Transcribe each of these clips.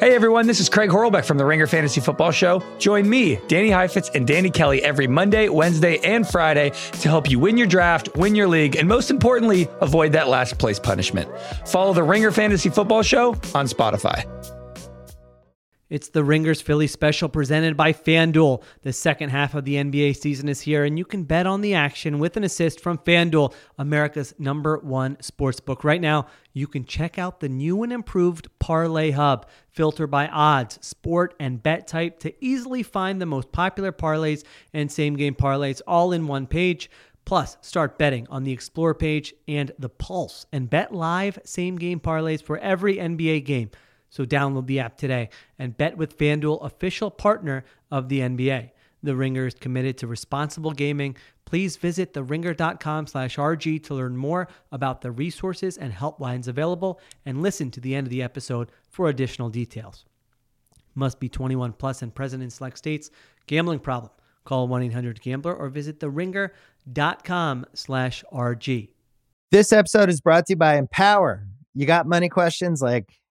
Hey everyone, this is Craig Horlbeck from the Ringer Fantasy Football Show. Join me, Danny Heifetz, and Danny Kelly every Monday, Wednesday, and Friday to help you win your draft, win your league, and most importantly, avoid that last place punishment. Follow the Ringer Fantasy Football Show on Spotify. It's the Ringers Philly special presented by FanDuel. The second half of the NBA season is here, and you can bet on the action with an assist from FanDuel, America's number one sportsbook. Right now, you can check out the new and improved Parlay Hub. Filter by odds, sport, and bet type to easily find the most popular parlays and same game parlays all in one page. Plus, start betting on the Explore page and the Pulse and bet live same game parlays for every NBA game. So download the app today and bet with FanDuel, official partner of the NBA. The Ringer is committed to responsible gaming. Please visit theringer.com slash RG to learn more about the resources and helplines available and listen to the end of the episode for additional details. Must be 21 plus and present in select states. Gambling problem. Call 1-800-GAMBLER or visit theringer.com slash RG. This episode is brought to you by Empower. You got money questions like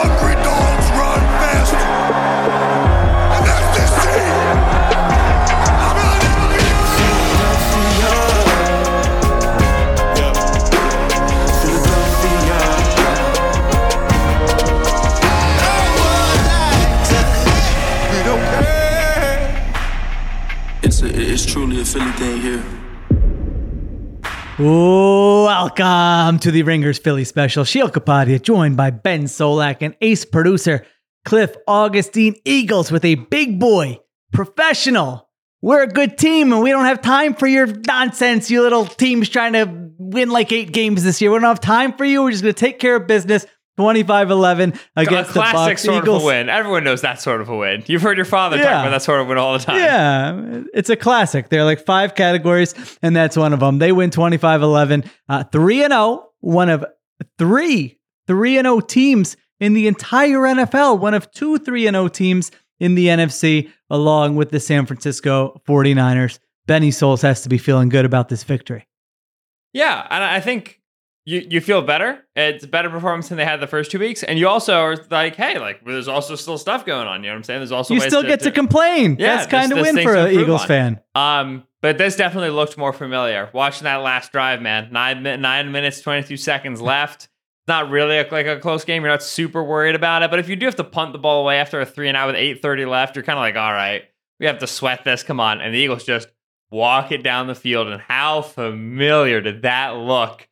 Hungry dogs run fast. And that's this team. It's, a, it's truly a Philly thing here. Welcome to the Ringers Philly special. Sheil Kapadia joined by Ben Solak and ace producer Cliff Augustin Eagles with a big boy professional. We're a good team and we don't have time for your nonsense, you little teams trying to win like eight games this year. We don't have time for you. We're just going to take care of business. 25-11 against the sort Eagles. of a win. Everyone knows that sort of a win. You've heard your father talk about that sort of win all the time. Yeah, it's a classic. There are like five categories, and that's one of them. They win 25 11, uh, 3 and 0, one of three 3 and 0 teams in the entire NFL, one of two 3 and 0 teams in the NFC, along with the San Francisco 49ers. Benny Souls has to be feeling good about this victory. Yeah, and I think you you feel better. It's a better performance than they had the first two weeks, and you also are like, hey, like there's also still stuff going on. You know what I'm saying? There's also You still get to complain. Yeah, that's kind of win for an Eagles on. fan. Um, but this definitely looked more familiar. Watching that last drive, man, nine nine minutes twenty two seconds left. It's not really a, like a close game. You're not super worried about it. But if you do have to punt the ball away after a three and out with eight thirty left, you're kind of like, all right, we have to sweat this. Come on, and the Eagles just walk it down the field. And how familiar did that look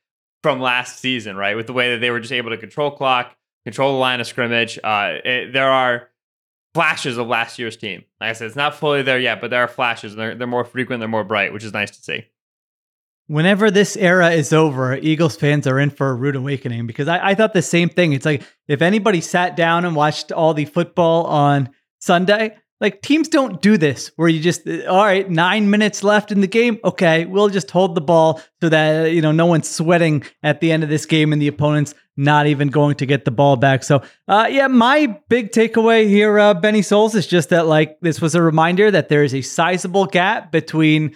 from last season? Right, with the way that they were just able to control clock, control the line of scrimmage. Uh, it, there are flashes of last year's team. Like I said, it's not fully there yet, but there are flashes. And they're they're more frequent, they're more bright, which is nice to see. Whenever this era is over, Eagles fans are in for a rude awakening because I, I thought the same thing. It's like if anybody sat down and watched all the football on Sunday, like teams don't do this where you just, all right, nine minutes left in the game. Okay, we'll just hold the ball so that, you know, no one's sweating at the end of this game and the opponent's not even going to get the ball back. So, uh, yeah, my big takeaway here, uh, Benny Souls, is just that, like, this was a reminder that there is a sizable gap between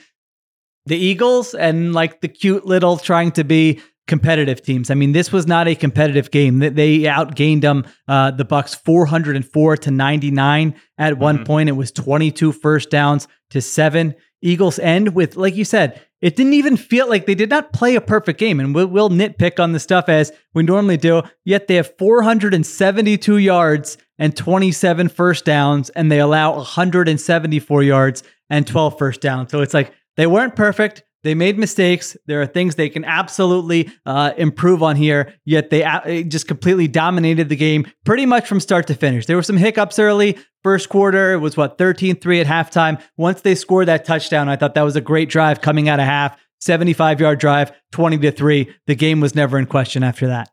the Eagles and like the cute little trying to be competitive teams. I mean, this was not a competitive game. They- outgained them, uh, the Bucks 404 to 99. At one Mhm. point, it was 22 first downs to seven. Eagles end with, like you said, it didn't even feel like they did not play a perfect game. And we'll, we'll nitpick on the stuff as we normally do. Yet they have 472 yards and 27 first downs, and they allow 174 yards and 12 first downs. So it's like they weren't perfect. They made mistakes. There are things they can absolutely uh, improve on here. Yet they a- just completely dominated the game pretty much from start to finish. There were some hiccups early. First quarter, it was what 13-3 at halftime. Once they scored that touchdown, I thought that was a great drive coming out of half. 75 yard drive, 20 to 3. The game was never in question after that.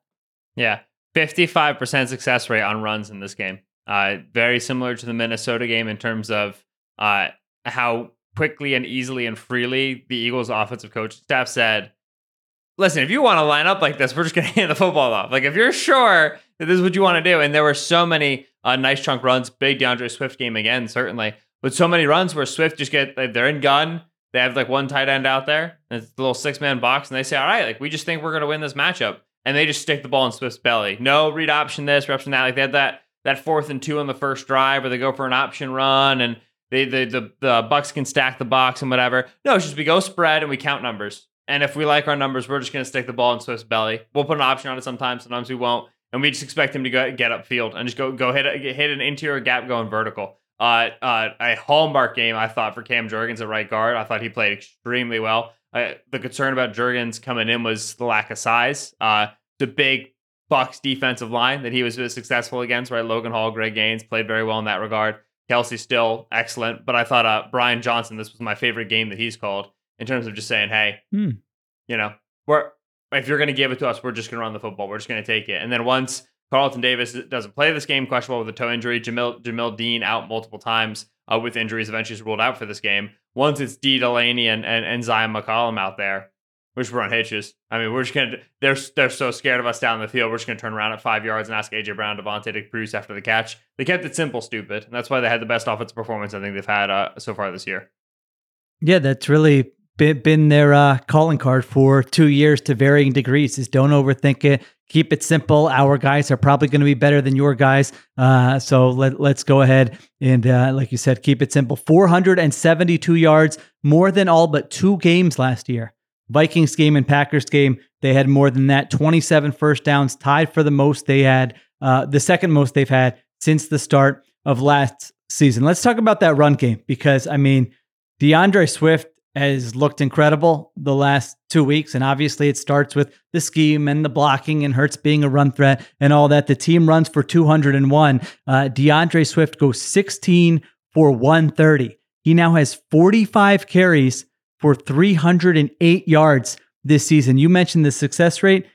Yeah. 55% success rate on runs in this game. Uh, very similar to the Minnesota game in terms of uh, how quickly and easily and freely the Eagles offensive coach staff said, listen, if you want to line up like this, we're just going to hand the football off. Like if you're sure that this is what you want to do, and there were so many uh, nice chunk runs, big D'Andre Swift game again, certainly, but so many runs where Swift just get like, they're in gun. They have like one tight end out there, and it's a little six man box, and they say, all right, like we just think we're going to win this matchup, and they just stick the ball in Swift's belly. No read option this, option that. Like they had that that fourth and two on the first drive where they go for an option run and they, the, the the Bucks can stack the box and whatever. No, it's just we go spread and we count numbers. And if we like our numbers, we're just going to stick the ball in Swift's belly. We'll put an option on it sometimes. Sometimes we won't, and we just expect him to go get upfield and just go go hit hit an interior gap going vertical. Uh, uh, a hallmark game I thought for Cam Jurgens at right guard. I thought he played extremely well. Uh, the concern about Jurgens coming in was the lack of size. Uh, the big Bucks defensive line that he was successful against, right? Logan Hall, Greg Gaines played very well in that regard. Kelce still excellent, but I thought uh, Brian Johnson, this was my favorite game that he's called in terms of just saying, hey, Hmm. you know, we're if you're going to give it to us, we're just going to run the football. We're just going to take it. And then once Carlton Davis doesn't play this game, questionable with a toe injury, Jamel Jamel Dean out multiple times uh, with injuries, eventually is ruled out for this game. Once it's Dee Delaney and, and, and Zyon McCollum out there, we're just run hitches. I mean, we're just gonna they're they're so scared of us down the field. We're just gonna turn around at five yards and ask AJ Brown, DeVonta to produce after the catch. They kept it simple, stupid, and that's why they had the best offensive performance I think they've had uh, so far this year. Yeah, that's really been, been their uh, calling card for two years to varying degrees. Is don't overthink it. Keep it simple. Our guys are probably going to be better than your guys. Uh, so let, let's go ahead and, uh, like you said, keep it simple. 472 yards, more than all but two games last year. Vikings game and Packers game, they had more than that. 27 first downs, tied for the most they had, uh, the second most they've had since the start of last season. Let's talk about that run game because, I mean, D'Andre Swift has looked incredible the last two weeks. And obviously, it starts with the scheme and the blocking and Hurts being a run threat and all that. The team runs for 201. Uh, D'Andre Swift goes 16 for 130. He now has 45 carries for 308 yards this season. You mentioned the success rate.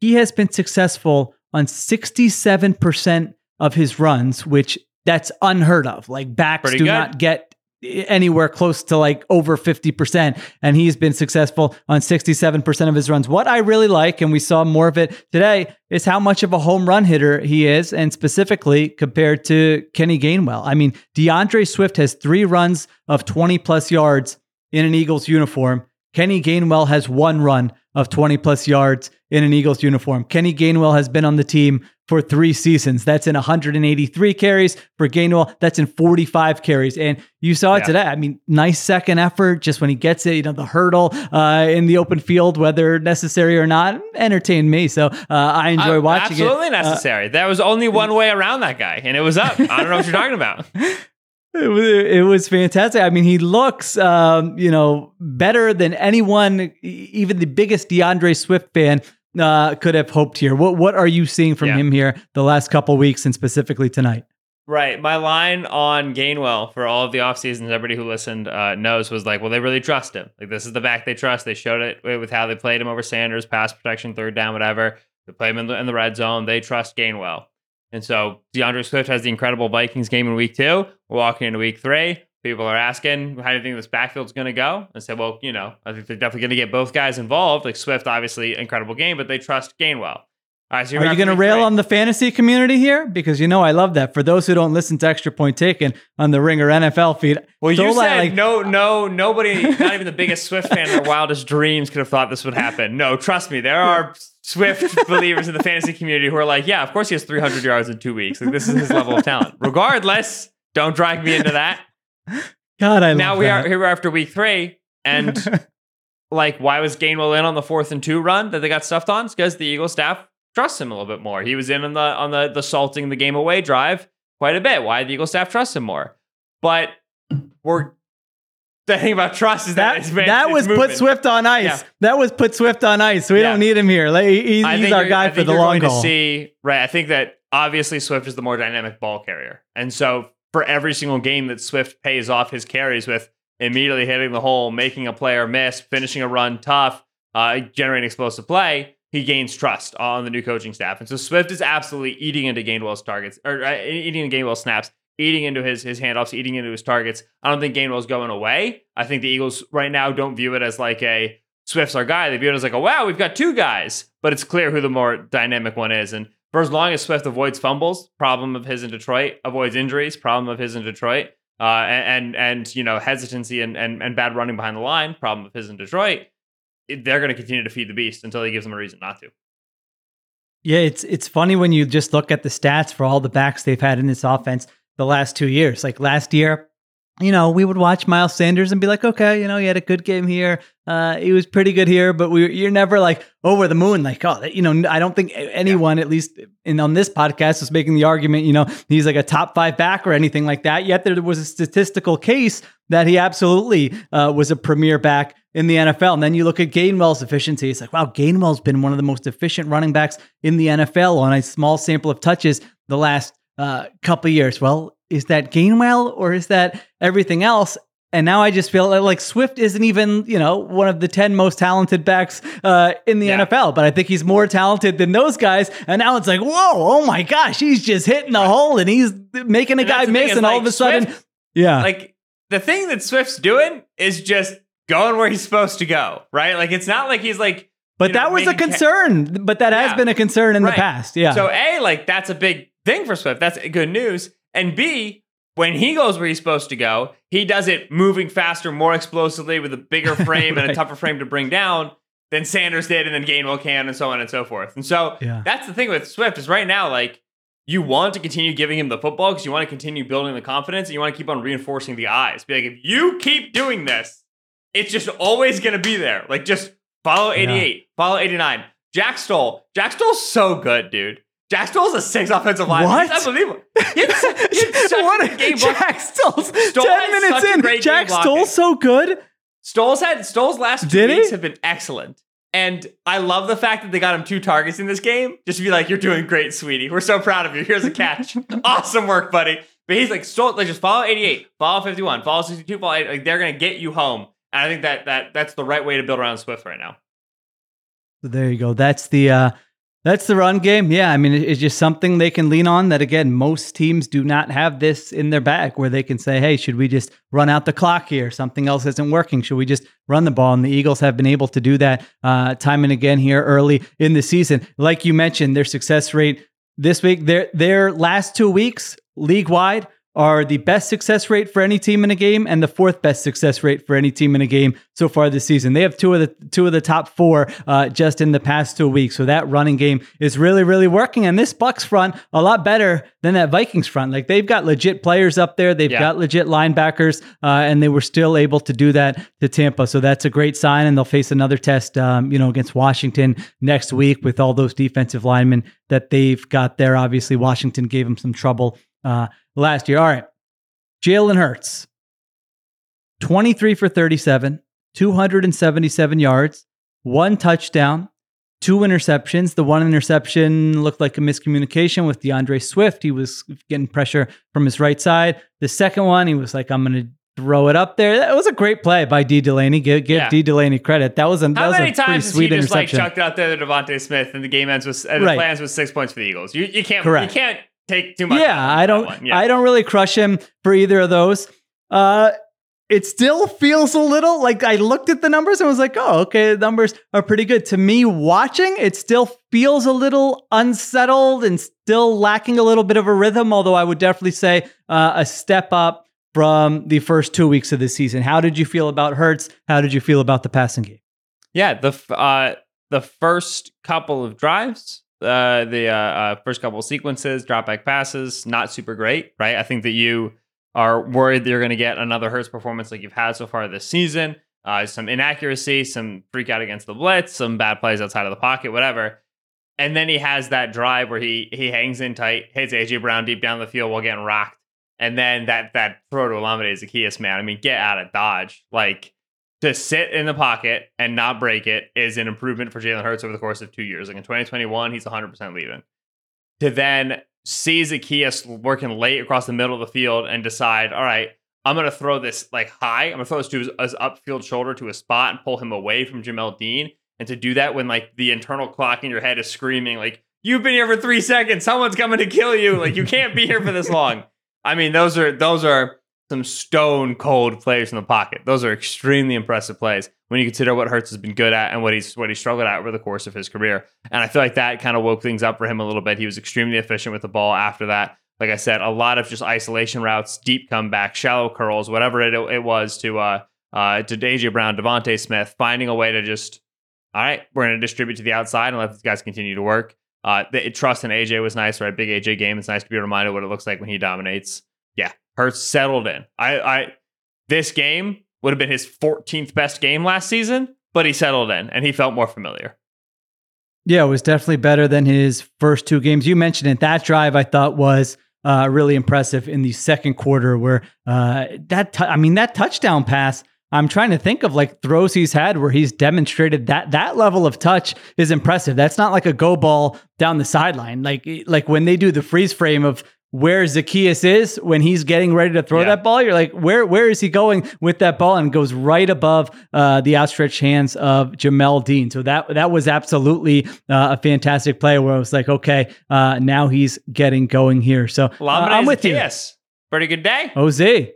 He has been successful on 67% of his runs, which that's unheard of. Like backs Pretty do good. not get anywhere close to like over 50% and he's been successful on 67% of his runs. What I really like and we saw more of it today is how much of a home run hitter he is and specifically compared to Kenny Gainwell. I mean, D'Andre Swift has 3 runs of 20 plus yards in an Eagles uniform. Kenny Gainwell has one run of 20 plus yards in an Eagles uniform. Kenny Gainwell has been on the team for three seasons. That's in 183 carries for Gainwell. That's in 45 carries. And you saw it Yeah. today. I mean, nice second effort just when he gets it, you know, the hurdle uh, in the open field, whether necessary or not, entertained me. So uh, I enjoy Uh, watching absolutely it. Uh, necessary. there was only one way around that guy, and it was up. I don't know what you're talking about. It was, it was fantastic. I mean, he looks, um, you know, better than anyone, even the biggest D'Andre Swift fan uh, could have hoped here. What What are you seeing from Yeah. him here the last couple weeks and specifically tonight? Right. My line on Gainwell for all of the off seasons, everybody who listened uh, knows was like, well, they really trust him. Like this is the back they trust. They showed it with how they played him over Sanders, pass protection, third down, whatever. They play him in the, in the red zone. They trust Gainwell. And so DeAndre Swift has the incredible Vikings game in week two. We're walking into week three. People are asking, how do you think this backfield's going to go? I said, well, you know, I think they're definitely going to get both guys involved. Like Swift, obviously, incredible game, but they trust Gainwell. All right, so Are you going to rail on the fantasy community here? Because you know I love that. For those who don't listen to Extra Point Taken on the Ringer NFL feed, Well, you said like- no, no, nobody, not even the biggest Swift fan in their wildest dreams could have thought this would happen. No, trust me, there are Swift believers in the fantasy community who are like, yeah, of course he has 300 yards in two weeks. Like, this is his level of talent. Regardless, don't drag me into that. God, I now we that. are here after week three, and like, why was Gainwell in on the fourth and two run that they got stuffed on? It's because the Eagle staff trusts him a little bit more. He was in on the on the the salting the game away drive quite a bit. Why the Eagle staff trust him more? But we're the thing about trust is that that, it's, that it's was movement. put Swift on ice. Yeah. That was put Swift on ice. We Yeah. don't need him here. Like, he- I he's our guy for the long haul. To see right, I think that obviously Swift is the more dynamic ball carrier, and so for every single game that Swift pays off his carries with immediately hitting the hole, making a player miss, finishing a run tough, uh, generating explosive play, he gains trust on the new coaching staff. And so Swift is absolutely eating into Gainwell's targets or uh, eating into Gainwell's snaps, eating into his his handoffs, eating into his targets. I don't think Gainwell's going away. I think the Eagles right now don't view it as like a Swift's our guy. They view it as like a wow, we've got two guys, but it's clear who the more dynamic one is. And for as long as Swift avoids fumbles, problem of his in Detroit, avoids injuries, problem of his in Detroit, uh, and, and and you know hesitancy and, and and bad running behind the line, problem of his in Detroit they're going to continue to feed the beast until he gives them a reason not to. Yeah, it's it's funny when you just look at the stats for all the backs they've had in this offense the last two years. Like last year, you know, we would watch Miles Sanders and be like, okay, you know, he had a good game here. Uh, he was pretty good here, but we you're never like over the moon. Like, oh, you know, I don't think anyone, at least in on this podcast, is making the argument. You know, he's like a top five back or anything like that. Yet there was a statistical case that he absolutely uh, was a premier back in the NFL. And then you look at Gainwell's efficiency. It's like, wow, Gainwell's been one of the most efficient running backs in the NFL on a small sample of touches the last uh, couple years. Well, is that Gainwell or is that everything else? And now I just feel like Swift isn't even, you know, one of the 10 most talented backs uh, in the yeah. NFL, but I think he's more talented than those guys. And now it's like, whoa, oh my gosh, he's just hitting the hole and he's making a and guy miss. And like, all of a sudden, Swift, yeah. Like the thing that Swift's doing is just going where he's supposed to go, right? Like it's not like he's like, but that know, was a concern. Ca- but that yeah. has been a concern in right. the past. Yeah. So A, like that's a big thing for Swift. That's good news. And B, when he goes where he's supposed to go, he does it moving faster, more explosively with a bigger frame right. and a tougher frame to bring down than Sanders did and then Gainwell can and so on and so forth. And so yeah. that's the thing with Swift is right now, like you want to continue giving him the football because you want to continue building the confidence and you want to keep on reinforcing the eyes. Be like, if you keep doing this, it's just always going to be there. Like just follow 88, yeah. follow 89. Jack Stoll. Jack Stoll's so good, dude. Jack Stoll's a six offensive line. What? He's unbelievable. He's, what a game Jack Stoll's Stoll ten minutes in. Jack Stoll's so good. Stoll's had Stoll's last two Did weeks he? have been excellent. And I love the fact that they got him two targets in this game. Just to be like, you're doing great, sweetie. We're so proud of you. Here's a catch. awesome work, buddy. But he's like, Stoll, like just follow 88, follow 51, follow 62, follow 8. Like they're gonna get you home. And I think that that that's the right way to build around Swift right now. So there you go. That's the uh that's the run game. Yeah, I mean, it's just something they can lean on that, again, most teams do not have this in their bag where they can say, hey, should we just run out the clock here? Something else isn't working. Should we just run the ball? And the Eagles have been able to do that uh, time and again here early in the season. Like you mentioned, their success rate this week, their, their last two weeks, league wide, are the best success rate for any team in a game and the fourth best success rate for any team in a game so far this season. They have two of the two of the top four uh, just in the past two weeks. So that running game is really really working. And this Bucks front a lot better than that Vikings front. Like they've got legit players up there. They've yeah. got legit linebackers, uh, and they were still able to do that to Tampa. So that's a great sign. And they'll face another test, um, you know, against Washington next week with all those defensive linemen that they've got there. Obviously, Washington gave them some trouble. Uh, last year. All right. Jalen Hurts, 23 for 37, 277 yards, one touchdown, two interceptions. The one interception looked like a miscommunication with D'Andre Swift. He was getting pressure from his right side. The second one, he was like, I'm going to throw it up there. That was a great play by Dee Delaney. Give, give yeah. Dee Delaney credit. That was a, that How was many a times has he just like chucked out there to DeVonta Smith and the game ends with uh, the right. plans with six points for the Eagles? You you can't Correct. you can't take too much. Yeah, I don't. Yeah. I don't really crush him for either of those. Uh, it still feels a little like I looked at the numbers and was like, oh, okay, the numbers are pretty good. To me, watching it still feels a little unsettled and still lacking a little bit of a rhythm. Although I would definitely say uh, a step up from the first two weeks of the season. How did you feel about Hurts? How did you feel about the passing game? Yeah, the uh, the first couple of drives uh, the uh, uh, first couple sequences, drop back passes, not super great, right? I think that you are worried that you're going to get another Hurts performance like you've had so far this season. Uh, some inaccuracy, some freak out against the blitz, some bad plays outside of the pocket, whatever. And then he has that drive where he he hangs in tight, hits AJ Brown deep down the field while getting rocked, and then that that throw to Olamide Zaccheaus, man. I mean, get out of dodge, like to sit in the pocket and not break it is an improvement for Jalen Hurts over the course of two years. Like in 2021, he's 100% leaving. To then see Zaccheaus working late across the middle of the field and decide, all right, I'm going to throw this like high. I'm going to throw this to his, his, upfield shoulder to a spot and pull him away from Jamel Dean And to do that when like the internal clock in your head is screaming, like, you've been here for three seconds, someone's coming to kill you. Like you can't be here for this long. I mean, those are those are some stone cold plays in the pocket. Those are extremely impressive plays when you consider what Hurts has been good at and what he's what he struggled at over the course of his career. And I feel like that kind of woke things up for him a little bit. He was extremely efficient with the ball after that. Like I said, a lot of just isolation routes, deep comeback, shallow curls, whatever it, it was to uh uh to AJ Brown, DeVonta Smith, finding a way to just all right, we're going to distribute to the outside and let these guys continue to work. Uh, the trust in AJ was nice, right? Big AJ game. It's nice to be reminded what it looks like when he dominates. Hurts settled in. I, I, this game would have been his 14th best game last season, but he settled in and he felt more familiar. Yeah, it was definitely better than his first two games. You mentioned it. That drive I thought was uh, really impressive in the second quarter, where uh, that t- I mean that touchdown pass. I'm trying to think of like throws he's had where he's demonstrated that that level of touch is impressive. That's not like a go ball down the sideline. Like like when they do the freeze frame of where Zaccheaus is when he's getting ready to throw yeah. that ball. You're like, where where is he going with that ball? And goes right above uh, the outstretched hands of Jamel Dean. So that that was absolutely uh, a fantastic play where I was like, okay, uh, now he's getting going here. So uh, I'm with you. Pretty good day. Jose.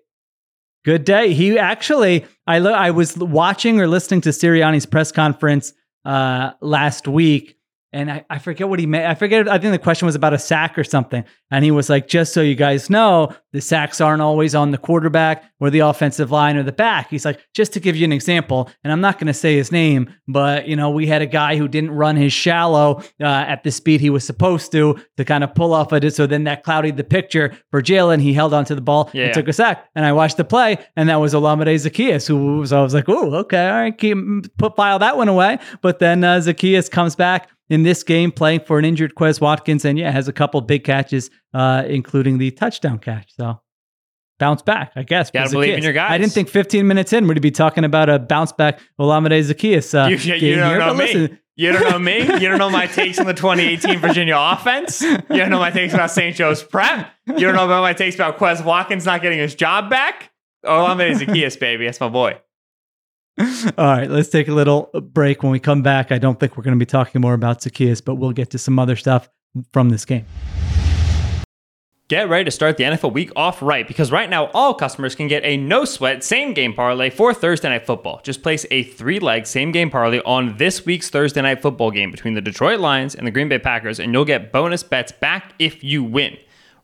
Good day. He actually, I lo- I was watching or listening to Sirianni's press conference uh, last week, and I, I forget what he made. I forget. I think the question was about a sack or something. And he was like, just so you guys know, the sacks aren't always on the quarterback or the offensive line or the back. He's like, just to give you an example, and I'm not going to say his name, but you know, we had a guy who didn't run his shallow uh, at the speed he was supposed to to kind of pull off of it. So then that clouded the picture for Jalen. He held onto the ball yeah. and took a sack. And I watched the play, and that was Olamide Zaccheaus, who was, I was like, oh, okay, all right, keep, put file that one away. But then uh, Zaccheaus comes back in this game playing for an injured Quez Watkins and yeah, has a couple big catches, uh, including the touchdown catch. So bounce back, I guess. Gotta believe in your guys. I didn't think 15 minutes in we'd be talking about a bounce back Olamide Zaccheaus uh, you, you, you don't here, know me. Listen, you don't know me. You don't know my takes on the 2018 Virginia offense. You don't know my takes about St. Joe's prep. You don't know about my takes about Quez Watkins not getting his job back. Olamide Zaccheaus, baby. That's my boy. All right, let's take a little break. When we come back, I don't think we're going to be talking more about Zaccheaus, but we'll get to some other stuff from this game. Get ready to start the NFL week off right because right now all customers can get a no sweat same game parlay for Thursday night football. Just place a three leg same game parlay on this week's Thursday night football game between the Detroit Lions and the Green Bay Packers, and you'll get bonus bets back if you win.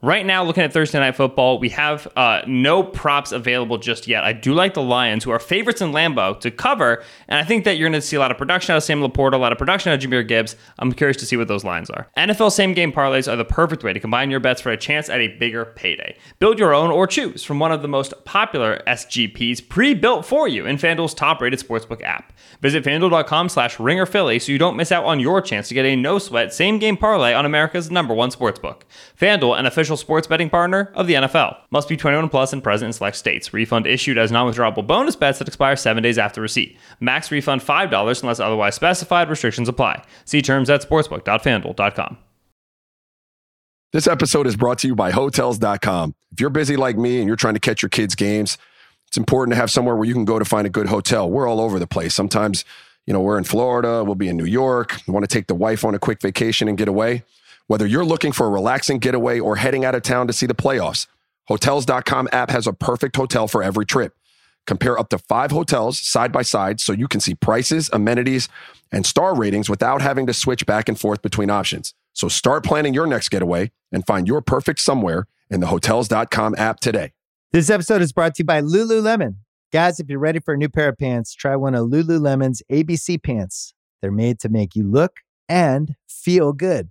Right now, looking at Thursday Night Football, we have uh, no props available just yet. I do like the Lions, who are favorites in Lambeau, to cover, and I think that you're going to see a lot of production out of Sam LaPorta, a lot of production out of Jahmyr Gibbs. I'm curious to see what those lines are. NFL same game parlays are the perfect way to combine your bets for a chance at a bigger payday. Build your own or choose from one of the most popular SGPs pre-built for you in FanDuel's top-rated sportsbook app. Visit FanDuel.com slash RingerPhilly so you don't miss out on your chance to get a no-sweat same-game parlay on America's number one sportsbook. FanDuel, an official official sports betting partner of the NFL. Must be 21 plus and present in select states. Refund issued as non-withdrawable bonus bets that expire seven days after receipt. Max refund $5 unless otherwise specified. Restrictions apply. See terms at sportsbook.fanduel.com. This episode is brought to you by Hotels.com. If you're busy like me and you're trying to catch your kids' games, it's important to have somewhere where you can go to find a good hotel. We're all over the place. Sometimes, you know, we're in Florida, we'll be in New York, want to take the wife on a quick vacation and get away. Whether you're looking for a relaxing getaway or heading out of town to see the playoffs, Hotels.com app has a perfect hotel for every trip. Compare up to five hotels side by side so you can see prices, amenities, and star ratings without having to switch back and forth between options. So start planning your next getaway and find your perfect somewhere in the Hotels.com app today. This episode is brought to you by Lululemon. Guys, if you're ready for a new pair of pants, try one of Lululemon's ABC pants. They're made to make you look and feel good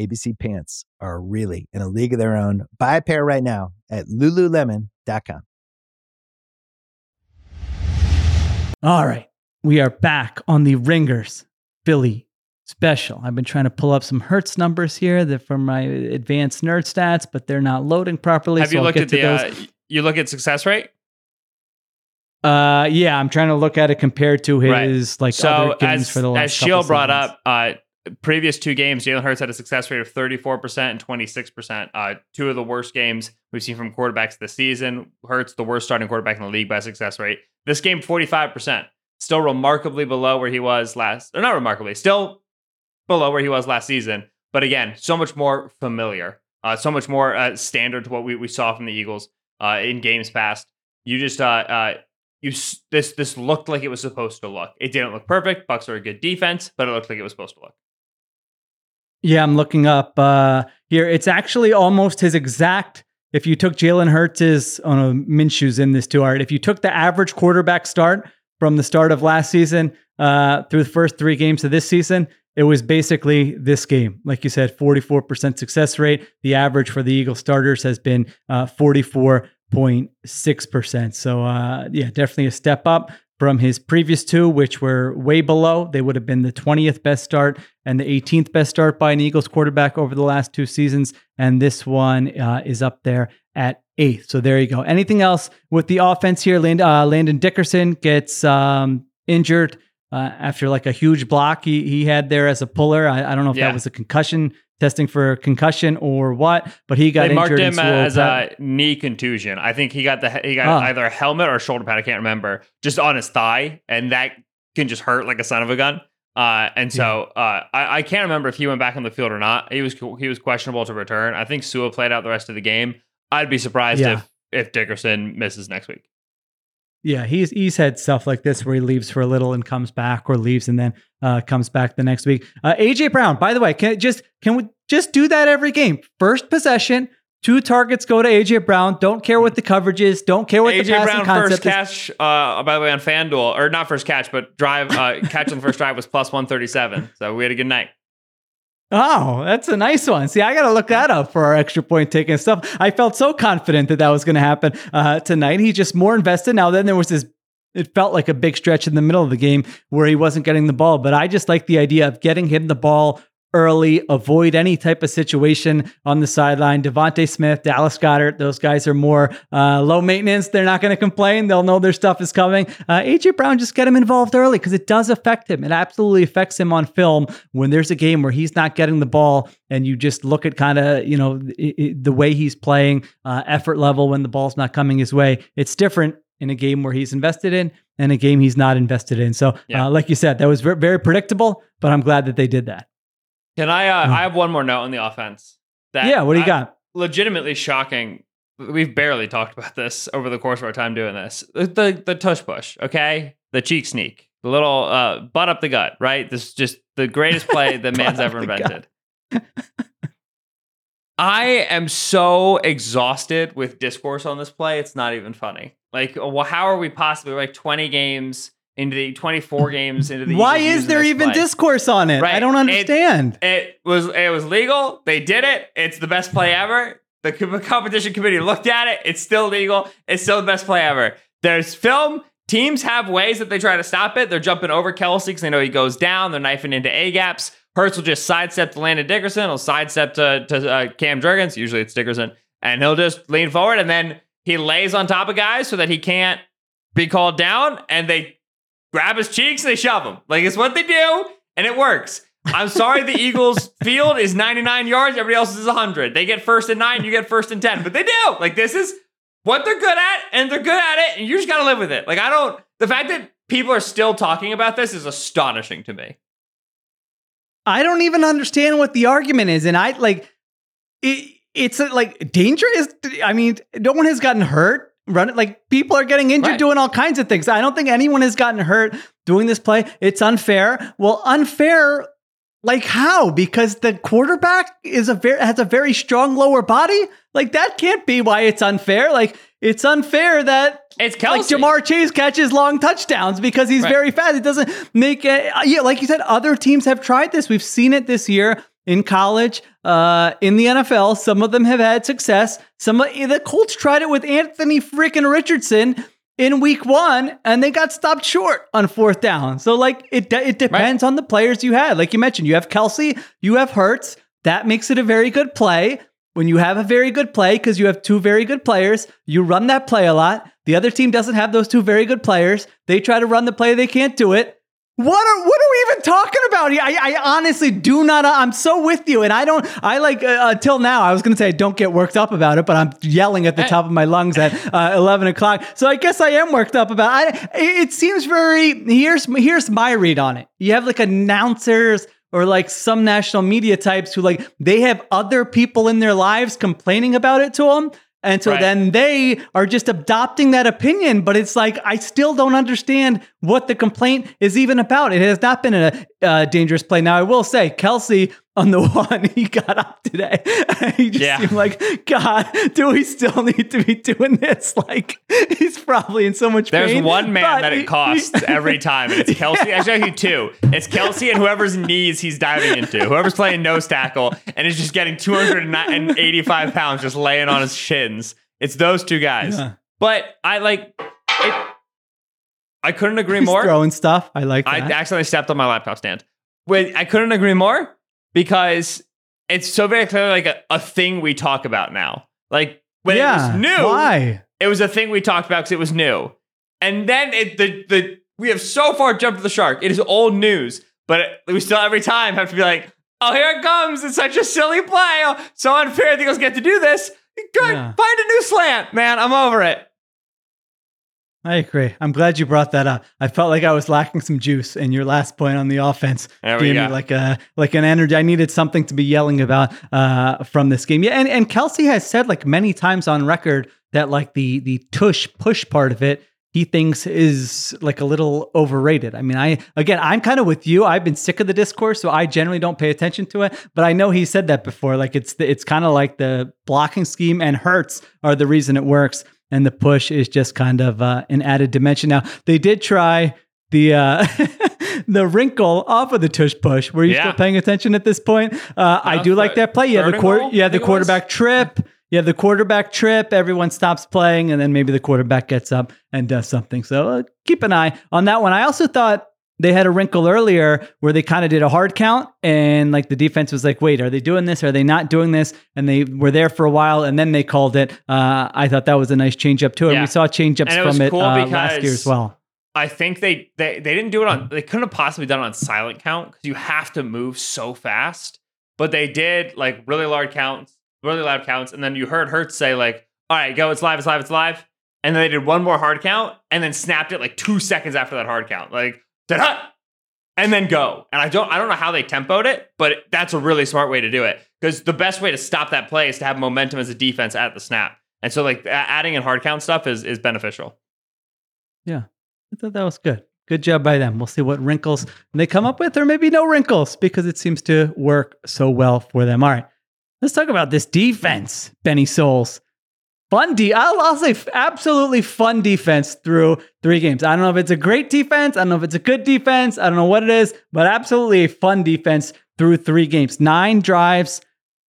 ABC pants are really in a league of their own. Buy a pair right now at lululemon.com. All right. We are back on the Ringers Philly special. I've been trying to pull up some Hurts numbers here that from my advanced nerd stats, but they're not loading properly. Have so you I'll looked get at to the? those. Uh, you look at success rate. Uh, yeah, I'm trying to look at it compared to Right. his like so other games as for the last. as couple Sheil brought seasons. up, uh, previous two games, Jalen Hurts had a success rate of 34 percent and 26 percent. Uh, two of the worst games we've seen from quarterbacks this season. Hurts the worst starting quarterback in the league by success rate. This game, 45 percent, still remarkably below where he was last, or not remarkably, still below where he was last season. But again, so much more familiar, uh, so much more uh, standard to what we, we saw from the Eagles uh, in games past. You just uh, uh, you this this looked like it was supposed to look. It didn't look perfect. Bucks are a good defense, but it looked like it was supposed to look. Yeah, I'm looking up uh, here. It's actually almost his exact. If you took Jalen Hurts' oh no, Minshew's in this too, Art. If you took the average quarterback start from the start of last season uh, through the first three games of this season, it was basically this game. Like you said, 44% success rate. The average for the Eagle starters has been uh, 44.6%. So, uh, yeah, definitely a step up from his previous two, which were way below. They would have been the 20th best start and the 18th best start by an Eagles quarterback over the last two seasons. And this one uh, is up there at eighth. So there you go. Anything else with the offense here? Land, uh, Landon Dickerson gets um, injured uh, after like a huge block he, he had there as a puller. I, I don't know if Yeah. that was a concussion, testing for concussion or what, but he got they marked injured. him as Pat- a knee contusion. I think he got the he got Oh. either a helmet or a shoulder pad. I can't remember. Just on his thigh, and that can just hurt like a son of a gun. Uh, and so uh, I, I can't remember if he went back on the field or not. He was he was questionable to return. I think Sua played out the rest of the game. I'd be surprised Yeah. if if Dickerson misses next week. Yeah, he's he's had stuff like this where he leaves for a little and comes back, or leaves and then uh, comes back the next week. Uh, AJ Brown, by the way, can just can we just do that every game? First possession, two targets go to AJ Brown. Don't care what the coverage is. Don't care what the. AJ passing Brown concept first is. catch, uh, by the way, on FanDuel or not first catch, but drive uh, catch on the first drive was plus one thirty seven. So we had a good night. Oh, that's a nice one. See, I got to look that up for our Extra Point Taken stuff. I felt so confident that that was going to happen uh, tonight. He's just more invested now. Then there was this. It felt like a big stretch in the middle of the game where he wasn't getting the ball, but I just like the idea of getting him the ball early, avoid any type of situation on the sideline. DeVonta Smith, Dallas Goedert, those guys are more uh, low maintenance. They're not going to complain. They'll know their stuff is coming. Uh, AJ Brown, just get him involved early because it does affect him. It absolutely affects him on film when there's a game where he's not getting the ball and you just look at kind of, you know, i- i- the way he's playing, uh, effort level when the ball's not coming his way. It's different in a game where he's invested in and a game he's not invested in. So, Yeah. uh, like you said, that was very, very predictable, but I'm glad that they did that. Can I? Uh, Oh. I have one more note on the offense. That yeah, what do you I- got? legitimately shocking. We've barely talked about this over the course of our time doing this. The the, the tush push, okay, the cheek sneak, the little uh, butt up the gut, right? This is just the greatest play that man's ever invented. I am so exhausted with discourse on this play. It's not even funny. Like, well, how are we possibly like 20 games into the 24 games into the Why is there even play? discourse on it? I don't understand. It was it was legal. They did it. It's the best play ever. The competition committee looked at it. It's still legal. It's still the best play ever. There's film. Teams have ways that they try to stop it. They're jumping over Kelce because they know he goes down. They're knifing into A gaps. Hurts will just sidestep to Landon Dickerson. He'll sidestep to, to uh, Cam Jurgens. Usually it's Dickerson. And he'll just lean forward and then he lays on top of guys so that he can't be called down. And they grab his cheeks and they shove him. Like it's what they do, and it works. I'm sorry the Eagles field is 99 yards, everybody else is 100. They get first and nine, you get first and 10. But they do. Like this is what they're good at, and they're good at it, and you just gotta live with it. Like I don't the fact that people are still talking about this is astonishing to me. I don't even understand what the argument is, and I like it. It's like dangerous. I mean, no one has gotten hurt. Run it like people are getting injured Right. doing all kinds of things. I don't think anyone has gotten hurt doing this play. It's unfair. Well, unfair. Like how? Because the quarterback is a very has a very strong lower body. Like that can't be why it's unfair. Like it's unfair that It's like Ja'Marr Chase catches long touchdowns because he's Right. very fast. It doesn't make it. Yeah, like you said, other teams have tried this. We've seen it this year in college, uh, in the NFL. Some of them have had success. Some of the Colts tried it with Anthony freaking Richardson. in week one and they got stopped short on fourth down. So like it it depends on the players you had. Like you mentioned, you have Kelce, you have Hurts. That makes it a very good play. When you have a very good play, because you have two very good players, you run that play a lot. The other team doesn't have those two very good players. They try to run the play, they can't do it. What are what are we even talking about? I, I honestly do not. I'm so with you, and I don't. I like uh, until now. I was going to say don't get worked up about it, but I'm yelling at the top of my lungs at uh, 11 o'clock. So I guess I am worked up about. It. I, it seems very. Here's here's my read on it. You have like announcers or like some national media types who like they have other people in their lives complaining about it to them. And so Right. then they are just adopting that opinion, but it's like I still don't understand what the complaint is even about. It has not been a, uh dangerous play. Now I will say, Kelce on the one he got up today, he just Yeah. seemed like, God, do we still need to be doing this? Like he's probably in so much There's pain. one man that he- it costs every time, and it's Kelce. Actually, actually two. It's Kelce and whoever's knees he's diving into. Whoever's playing nose tackle and is just getting 285 pounds just laying on his shins. It's those two guys. Yeah. But I like it. I couldn't agree he's more. throwing stuff. I like I accidentally stepped on my laptop stand. Wait, I couldn't agree more because it's so very clearly like a, a thing we talk about now. Like when yeah. it was new, Why? it was a thing we talked about because it was new. And then it, the the we have so far jumped the shark. It is old news, but it- we still every time have to be like, oh, here it comes. It's such a silly play. Oh, so unfair. The Eagles get to do this. Good. Yeah. Find a new slant, man. I'm over it. I agree. I'm glad you brought that up. I felt like I was lacking some juice, and your last point on the offense There we gave go. me like a like an energy. I needed something to be yelling about uh, from this game. Yeah, and and Kelce has said like many times on record that like the the tush push part of it he thinks is like a little overrated. I mean, I again, I'm kind of with you. I've been sick of the discourse, so I generally don't pay attention to it. But I know he said that before. Like it's the, it's kind of like the blocking scheme and Hurts are the reason it works, and the push is just kind of uh, an added dimension. Now they did try the uh, the wrinkle off of the tush push. Were you Yeah. still paying attention at this point? Uh, I do like that play. Yeah, the quarter. Yeah, the quarterback trip. You have the quarterback trip, everyone stops playing, and then maybe the quarterback gets up and does something. So uh, keep an eye on that one. I also thought they had a wrinkle earlier where they kind of did a hard count, and like the defense was like, wait, are they doing this? Are they not doing this? And they were there for a while, and then they called it. Uh, I thought that was a nice change up too. And we saw change ups And it was from it cool uh, last year as well. I think they, they they didn't do it on. They couldn't have possibly done it on silent count because you have to move so fast. But they did like really loud counts, really loud counts, and then you heard Hurts say like, "All right, go, it's live, it's live, it's live," and then they did one more hard count, and then snapped it like two seconds after that hard count, like da and then go. And I don't I don't know how they tempoed it, but that's a really smart way to do it because the best way to stop that play is to have momentum as a defense at the snap. And so like adding in hard count stuff is is beneficial. Yeah. I thought that was good. Good job by them. We'll see what wrinkles they come up with, or maybe no wrinkles because it seems to work so well for them. All right, let's talk about this defense, Benny Souls. Fun de- I'll, I'll say absolutely fun defense through three games. I don't know if it's a great defense. I don't know if it's a good defense. I don't know what it is, but absolutely a fun defense through three games. Nine drives,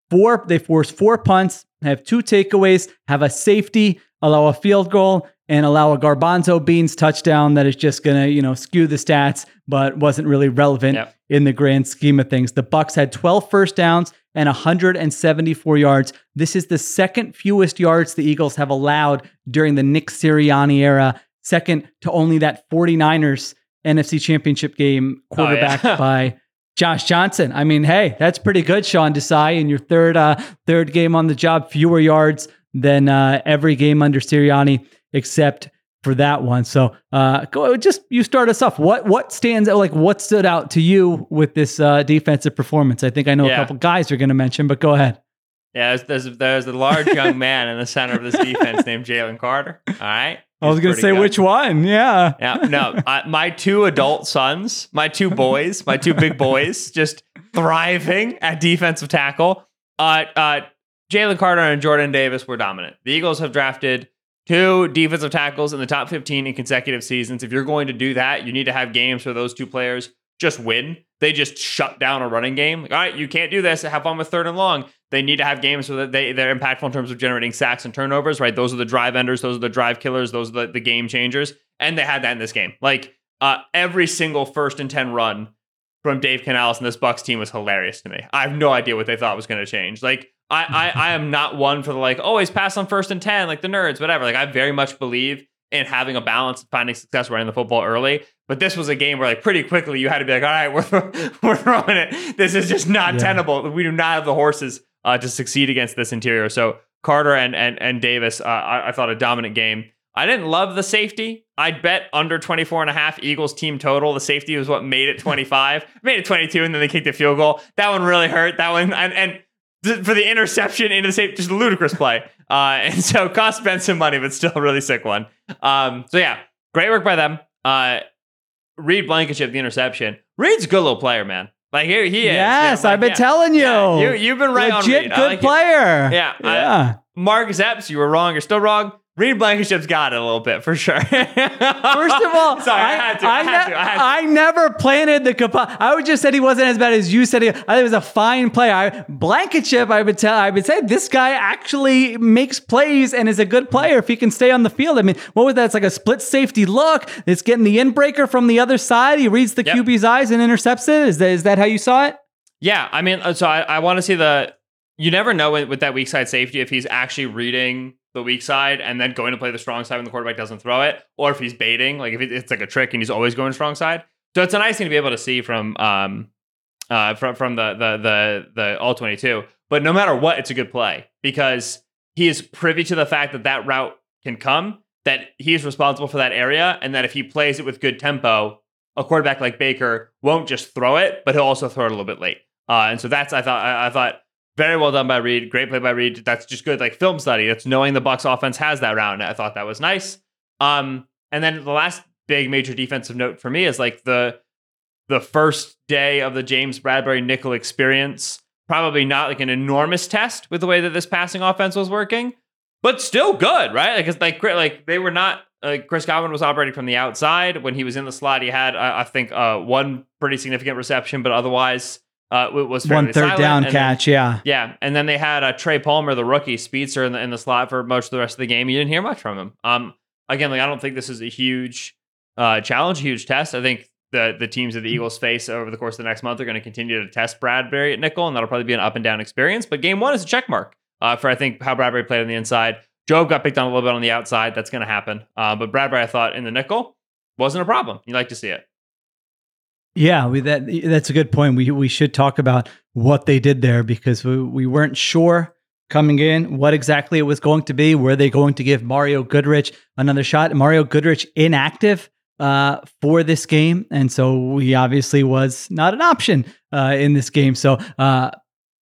four. They force four punts, have two takeaways, have a safety, allow a field goal, and allow a Garbanzo Beans touchdown that is just gonna, you know, skew the stats, but wasn't really relevant Yep. in the grand scheme of things. The Bucks had 12 first downs and 174 yards. This is the second fewest yards the Eagles have allowed during the Nick Sirianni era, second to only that 49ers NFC Championship game Oh, yeah. quarterbacked by Josh Johnson. I mean, hey, that's pretty good, Sean Desai, in your third uh, third game on the job, fewer yards than uh, every game under Sirianni, except for that one. So, uh, go just you start us off. What what stands out? Like, what stood out to you with this uh, defensive performance? I think I know a couple guys you're going to mention, but go ahead. Yeah, there's, there's, there's a large young man in the center of this defense named Jalen Carter. All right. I was going to say good. which one. Yeah. Yeah, no, I, my two adult sons, my two boys, my two big boys, just thriving at defensive tackle. Uh, uh, Jalen Carter and Jordan Davis were dominant. The Eagles have drafted two defensive tackles in the top 15 in consecutive seasons. If you're going to do that, you need to have games where those two players just win. They just shut down a running game. Like, all right, you can't do this. Have fun with third and long. they need to have games that they they're impactful in terms of generating sacks and turnovers, right? Those are the drive enders, those are the drive killers, those are the, the game changers, and they had that in this game. Like uh, every single first and ten run from Dave Canales and this Bucks team was hilarious to me. I have no idea what they thought was going to change. Like I, I I am not one for the like always pass on first and ten, like the nerds, whatever. Like I very much believe in having a balance and finding success running the football early. But this was a game where, like, pretty quickly you had to be like, all right, we're, we're throwing it. This is just not Yeah. tenable. We do not have the horses uh, to succeed against this interior. So Carter and and and Davis, uh, I, I thought a dominant game. I didn't love the safety. I'd bet under 24 and a half Eagles team total. The safety was what made it 25, made it 22, and then they kicked a field goal. That one really hurt. That one, and, and for the interception into the safe, just a ludicrous play. Uh, and so cost Ben some money, but still a really sick one. Um, so yeah, great work by them. Uh, Reed Blankenship, the interception. Reed's a good little player, man. Like here he is. Yes, Yeah, like, I've been yeah. telling you. Yeah, you you've been right Legit on Reed. Good like it. player. Yeah, I- yeah. Mark Zepps, you were wrong. You're still wrong. Reed Blankenship's got it a little bit for sure. First of all, sorry, I, had to. I, had ne- to. I had to. I never planted the capa- I would just said he wasn't as bad as you said. He, I think it was a fine player. I, Blankenship, I would tell, I would say this guy actually makes plays and is a good player if he can stay on the field. I mean, what was that? It's like a split safety look. It's getting the inbreaker from the other side. He reads the Yep. QB's eyes and intercepts it. Is that is that how you saw it? Yeah, I mean, uh, so I, I want to see the. You never know with, with that weak side safety if he's actually reading the weak side and then going to play the strong side when the quarterback doesn't throw it, or if he's baiting, like if it's like a trick and he's always going strong side. So it's a nice thing to be able to see from um uh from from the the the the all twenty two. But no matter what, it's a good play because he is privy to the fact that that route can come, that he is responsible for that area, and that if he plays it with good tempo, a quarterback like Baker won't just throw it, but he'll also throw it a little bit late. Uh, and so that's I thought I, I thought very well done by Reed. Great play by Reed. That's just good like film study. That's knowing the Bucks offense has that round. I thought that was nice. Um, and then the last big major defensive note for me is like the the first day of the James Bradberry nickel experience. Probably not like an enormous test with the way that this passing offense was working, but still good, right? Like it's like like they were not. Uh, Chris Godwin was operating from the outside when he was in the slot. He had, I I think, uh, one pretty significant reception, but otherwise uh, it was One third silent. down And then- catch. yeah. yeah, and then they had uh, Trey Palmer, the rookie speedster, in the in the slot for most of the rest of the game. You didn't hear much from him. Um, again, like I don't think this is a huge uh, challenge, a huge test. I think the the teams that the Eagles face over the course of the next month are going to continue to test Bradberry at nickel, and that'll probably be an up and down experience. But game one is a check mark uh, for I think how Bradberry played on the inside. Jobe got picked on a little bit on the outside. That's going to happen. Uh, but Bradberry, I thought in the nickel wasn't a problem. You like to see it. Yeah, we, that that's a good point. We we should talk about what they did there because we, we weren't sure coming in what exactly it was going to be. Were they going to give Mario Goodrich another shot? Mario Goodrich inactive uh, for this game, and so he obviously was not an option uh, in this game. So. Uh,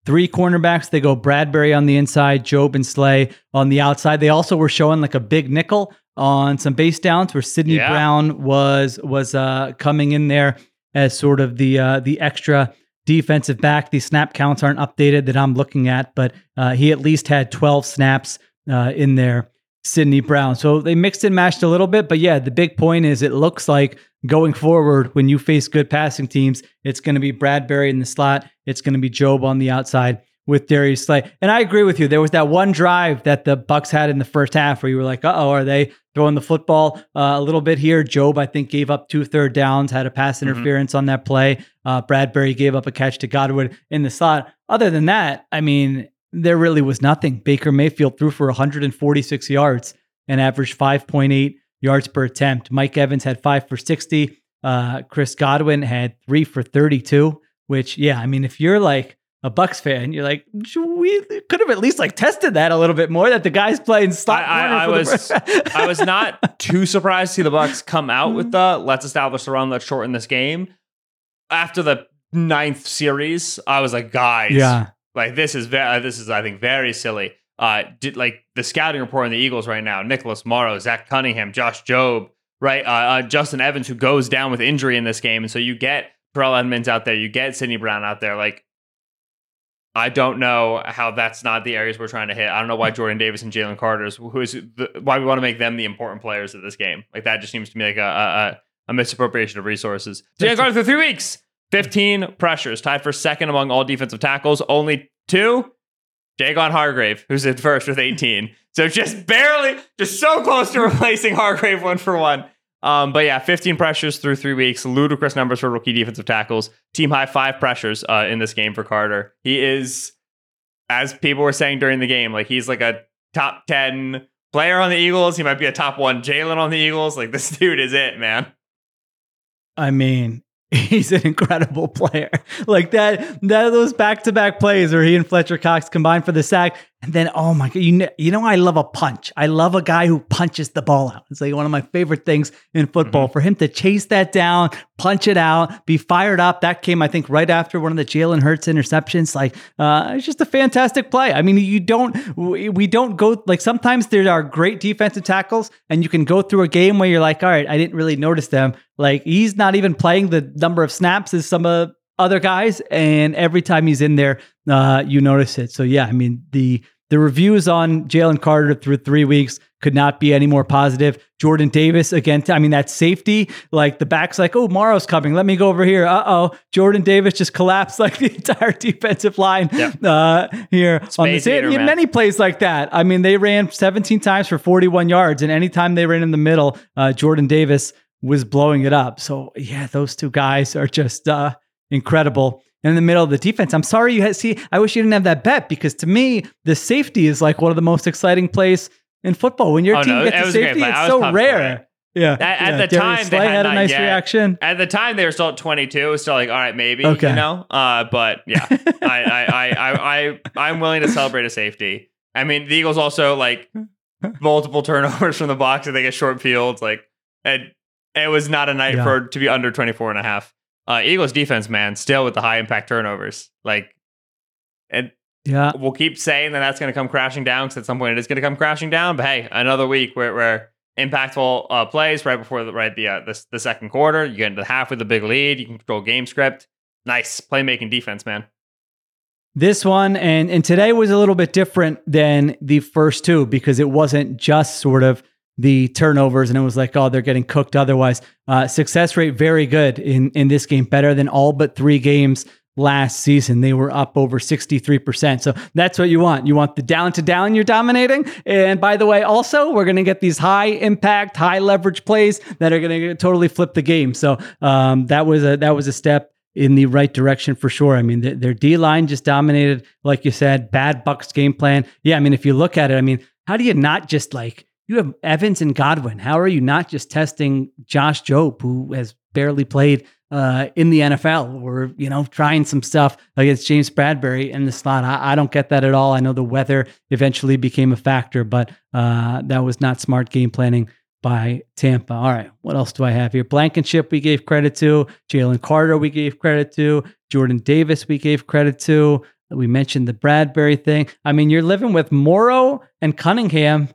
Three cornerbacks. They go Bradberry on the inside, Jobe and Slay on the outside. They also were showing like a big nickel on some base downs where Sydney Yeah. Brown was was uh, coming in there as sort of the uh, the extra defensive back. These snap counts aren't updated that I'm looking at, but uh, he at least had 12 snaps uh, in there. Sydney Brown. So they mixed and matched a little bit, but yeah, the big point is it looks like going forward when you face good passing teams, it's going to be Bradberry in the slot, it's going to be Jobe on the outside with Darius Slay. And I agree with you. There was that one drive that the Bucks had in the first half where you were like, "Uh oh, are they throwing the football uh, a little bit here?" Jobe, I think, gave up two third downs, had a pass Mhm. interference on that play. Uh, Bradberry gave up a catch to Godwin in the slot. Other than that, I mean, there really was nothing. Baker Mayfield threw for 146 yards and averaged 5.8 yards per attempt. Mike Evans had five for 60. Uh, Chris Godwin had three for 32. Which, yeah, I mean, if you're like a Bucks fan, you're like, we could have at least like tested that a little bit more. That the guys playing slot. I- I- I was- I was not too surprised to see the Bucks come out with the let's establish the run, let's shorten this game. After the ninth series, I was like, guys, yeah. like this is very, this is I think very silly. Uh, did like the scouting report on the Eagles right now? Nicholas Morrow, Zach Cunningham, Josh Jobe, right? Uh, uh, Justin Evans, who goes down with injury in this game, and so you get Terrell Edmunds out there, you get Sydney Brown out there. Like, I don't know how that's not the areas we're trying to hit. I don't know why mm-hmm. Jordan Davis and Jalen Carter's who is the, why we want to make them the important players of this game. Like that just seems to me like a a, a- misappropriation of resources. Jalen Carter through three weeks, fifteen pressures, tied for second among all defensive tackles. Only two Javon Hargrave, who's in first with 18. So just barely, just so close to replacing Hargrave one for one. Um, but yeah, 15 pressures through three weeks, ludicrous numbers for rookie defensive tackles. Team high five pressures uh, in this game for Carter. He is, as people were saying during the game, like he's like a top 10 player on the Eagles. He might be a top one Jalen on the Eagles. Like this dude is it, man. I mean, he's an incredible player. Like that, that those back to back plays where he and Fletcher Cox combined for the sack, and then oh my god, you know, you know, I love a punch. I love a guy who punches the ball out. It's like one of my favorite things in football. Mm-hmm. For him to chase that down, punch it out, be fired up. That came, I think, right after one of the Jalen Hurts interceptions. Like, uh, it's just a fantastic play. I mean, you don't, we, we don't go like sometimes there are great defensive tackles, and you can go through a game where you're like, all right, I didn't really notice them. Like he's not even playing the number of snaps as some of other guys, and every time he's in there, uh, you notice it. So yeah, I mean the the reviews on Jalen Carter through three weeks could not be any more positive. Jordan Davis again. I mean that safety, like the back's like, oh, Morrow's coming. Let me go over here. Uh oh, Jordan Davis just collapsed like the entire defensive line Yep. uh, here on the Space same. eater. Many plays like that. I mean, they ran 17 times for 41 yards, and anytime they ran in the middle, uh, Jordan Davis was blowing it up. So yeah, those two guys are just uh, incredible. And in the middle of the defense, I'm sorry you had see. I wish you didn't have that bet because to me, the safety is like one of the most exciting plays in football. When your Oh, team no, gets a was a great safety, it's so rare. Yeah. At, at yeah. the Darius time, they had, had a nice yet. reaction. At the time, they were still at 22. It was still like, all right, maybe, Okay. you know. Uh, but yeah, I, I, I, I, I, I'm willing to celebrate a safety. I mean, the Eagles also like multiple turnovers from the box and they get short fields. Like, it, it was not a night Yeah. for to be under 24 and a half. Uh, Eagles defense, man, still with the high impact turnovers. Like, and Yeah. we'll keep saying that that's going to come crashing down because at some point it is going to come crashing down. But hey, another week where, where impactful uh, plays right before the right the, uh, the the second quarter, you get into the half with a big lead. You can control game script. Nice playmaking defense, man. This one and and today was a little bit different than the first two because it wasn't just sort of the turnovers and it was like oh they're getting cooked otherwise. Uh, success rate very good in in this game, better than all but three games last season. They were up over 63%. So that's what you want. You want the down to down you're dominating. And by the way, also we're going to get these high impact, high leverage plays that are going to totally flip the game. So um, that was a that was a step in the right direction for sure. I mean, their, their D line just dominated, like you said, bad Bucks game plan. Yeah, I mean, if you look at it, I mean, how do you not just like you have Evans and Godwin? How are you not just testing Josh Jobe, who has barely played uh, in the NFL, or you know, trying some stuff against James Bradberry in the slot? I, I don't get that at all. I know the weather eventually became a factor, but uh, that was not smart game planning by Tampa. All right, what else do I have here? Blankenship, we gave credit to. Jalen Carter, we gave credit to. Jordan Davis, we gave credit to. We mentioned the Bradberry thing. I mean, you're living with Morrow and Cunningham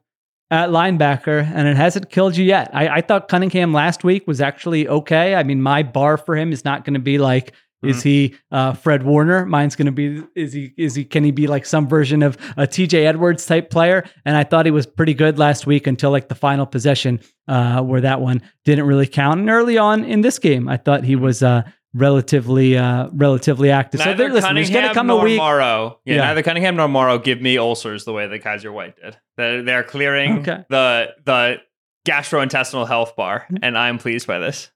at linebacker, and it hasn't killed you yet. I, I thought Cunningham last week was actually okay. I mean, my bar for him is not going to be like, is he uh, Fred Warner? Mine's going to be, is he, is he, can he be like some version of a TJ Edwards type player? And I thought he was pretty good last week until like the final possession, uh, where that one didn't really count. And early on in this game, I thought he was uh, relatively, uh, relatively active. so there, Neither listen, there's going Cunningham to come a week. Morrow. Yeah, Yeah. neither Cunningham nor Morrow give me ulcers the way that Kyzir White did. They're, they're clearing Okay. the the gastrointestinal health bar, Mm-hmm. and I'm pleased by this.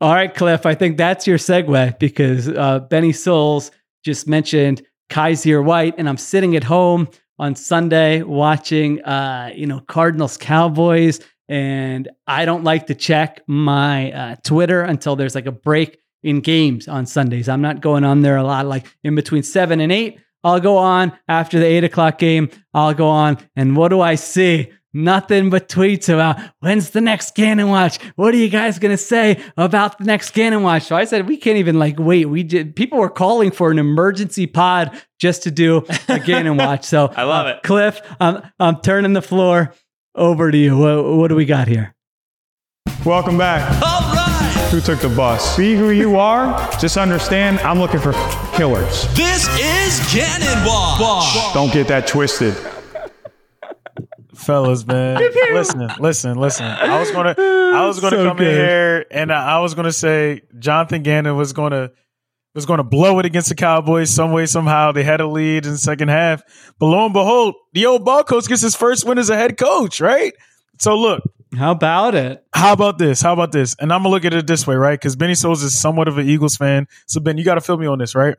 All right, Cliff, I think that's your segue because uh, Benny Souls just mentioned Kyzir White, and I'm sitting at home on Sunday watching, uh, you know, Cardinals Cowboys, and I don't like to check my uh, Twitter until there's like a break in games on Sundays. I'm not going on there a lot, like in between seven and eight. I'll go on after the eight o'clock game. I'll go on, and what do I see? Nothing but tweets about when's the next Gannon watch? What are you guys gonna say about the next Gannon watch? So I said we can't even like wait. We did. People were calling for an emergency pod just to do a Gannon watch. So I love uh, it. Cliff. I'm I'm turning the floor over to you. What, what do we got here? Welcome back. All right. Who took the bus? Be who you are. Just understand I'm looking for killers. This is Gannon Watch. Don't get that twisted. fellas, man. listen, listen, listen. I was gonna, I was gonna So come good. in here and I, I was gonna say Jonathan Gannon was gonna was going to blow it against the Cowboys some way, somehow. They had a lead in the second half. But lo and behold, the old ball coach gets his first win as a head coach, right? So look, How about it? how about this? How about this? And I'm gonna look at it this way, right? Because Benny Souls is somewhat of an Eagles fan. So Ben, you got to fill me on this, right?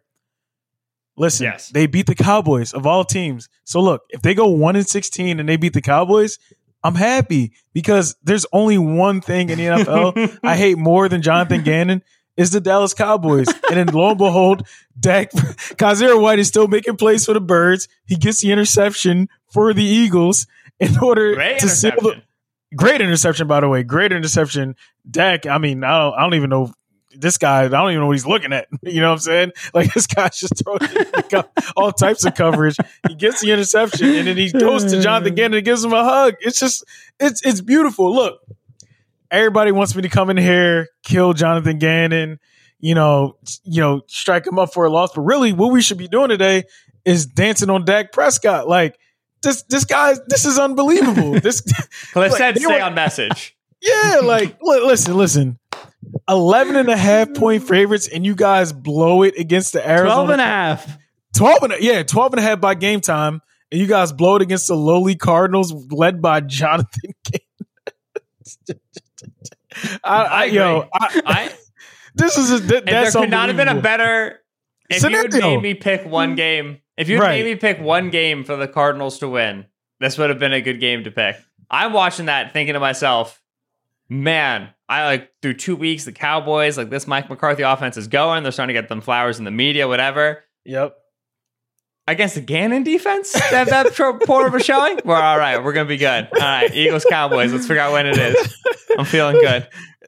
Listen, Yes. they beat the Cowboys of all teams. So look, if they go one and sixteen and they beat the Cowboys, I'm happy because there's only one thing in the NFL I hate more than Jonathan Gannon is the Dallas Cowboys. And then lo and behold, Dak Kyzir White is still making plays for the Birds. He gets the interception for the Eagles in order Great to seal the interception. Great interception, by the way. Great interception. Dak, I mean, I don't, I don't even know this guy. I don't even know what he's looking at. You know what I'm saying? Like this guy's just throwing all types of coverage. He gets the interception and then he goes to Jonathan Gannon and gives him a hug. It's just, it's, it's beautiful. Look, everybody wants me to come in here, kill Jonathan Gannon, you know, you know, strike him up for a loss. But really, what we should be doing today is dancing on Dak Prescott. Like this, this guy, this is unbelievable. This Cliff like, said stay were- on message. yeah, like listen, listen. 11 and a half point favorites and you guys blow it against the Arizona 12 and a half. 12 and a, yeah, 12 and a half by game time and you guys blow it against the lowly Cardinals led by Jonathan Gannon. I, I, yo. I, I this is a, that's there could not have been a better. If you Scenario. made me pick one hmm. game, if you had Right. made me pick one game for the Cardinals to win, this would have been a good game to pick. I'm watching that, thinking to myself, man, I like through two weeks the Cowboys, like this Mike McCarthy offense is going. They're starting to get them flowers in the media, whatever. Yep. Against the Gannon defense, that that poor of a showing. We're all right. We're gonna be good. All right, Eagles Cowboys. Let's figure out when it is. I'm feeling good.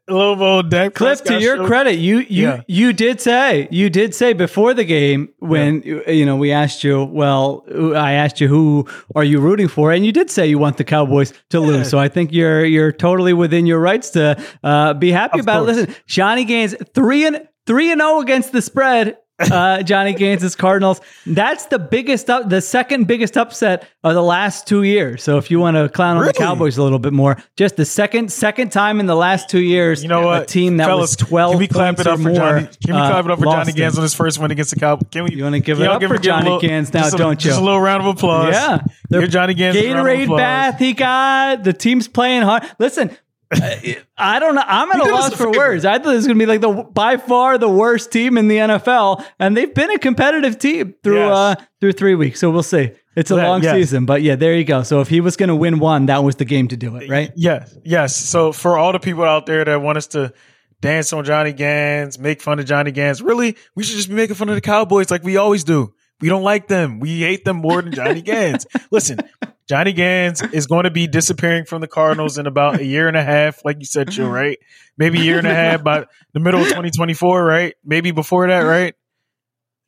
Lobo Cliff, to your credit, you you Yeah. you did say you did say before the game when you know we asked you. Well, I asked you who are you rooting for, and you did say you want the Cowboys to lose. So I think you're you're totally within your rights to uh, be happy Of about course. it. Listen, Johnny Gaines three and three and zero against the spread. Uh, Johnny Gaines' Cardinals. That's the biggest up, the second biggest upset of the last two years. So if you want to clown on the Cowboys a little bit more, just the second second time in the last two years, You know what? a team that Fellas, was twelve. Can we clap it up for more, Johnny? Can we uh, clap it up for lost Johnny it. Gans on his first win against the Cowboys? Can we? You wanna give it up for Johnny little- Gans now, a- don't you? Just a little round of applause. Yeah, the Give Johnny Gans a round of Gatorade bath he got. The team's playing hard. Listen. I don't know. I'm at a loss for words. I thought this was going to be like the by far the worst team in the NFL, and they've been a competitive team through Yes. uh, through three weeks. So we'll see. It's a Yeah, long yes. season, but yeah, there you go. So if he was going to win one, that was the game to do it, right? Yes, yes. So for all the people out there that want us to dance on Johnny Gans, make fun of Johnny Gans, really, we should just be making fun of the Cowboys like we always do. We don't like them. We hate them more than Johnny Gans. Listen, Johnny Gans is going to be disappearing from the Cardinals in about a year and a half, like you said, Joe, right? Maybe a year and a half by the middle of 2024, right? Maybe before that, right?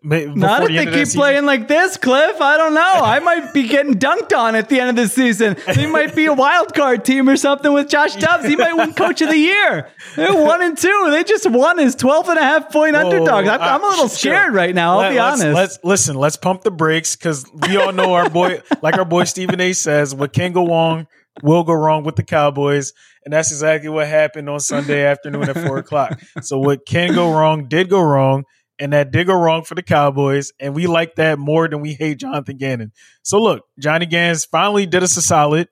Not if the they keep season. playing like this, Cliff. I don't know. I might be getting dunked on at the end of the season. They might be a wild card team or something with Josh Dobbs. He might win coach of the year. They're one and two. They just won as 12 and a half point Whoa, underdogs. I'm, I'm a little uh, scared sure. right now. I'll Let- be let's- honest. Let's listen. Let's pump the brakes because we all know our boy, like our boy Stephen A. says, what can go wrong will go wrong with the Cowboys, and that's exactly what happened on Sunday afternoon at four o'clock. So what can go wrong did go wrong, and that did go wrong for the Cowboys, and we like that more than we hate Jonathan Gannon. So look, Johnny Gans finally did us a solid.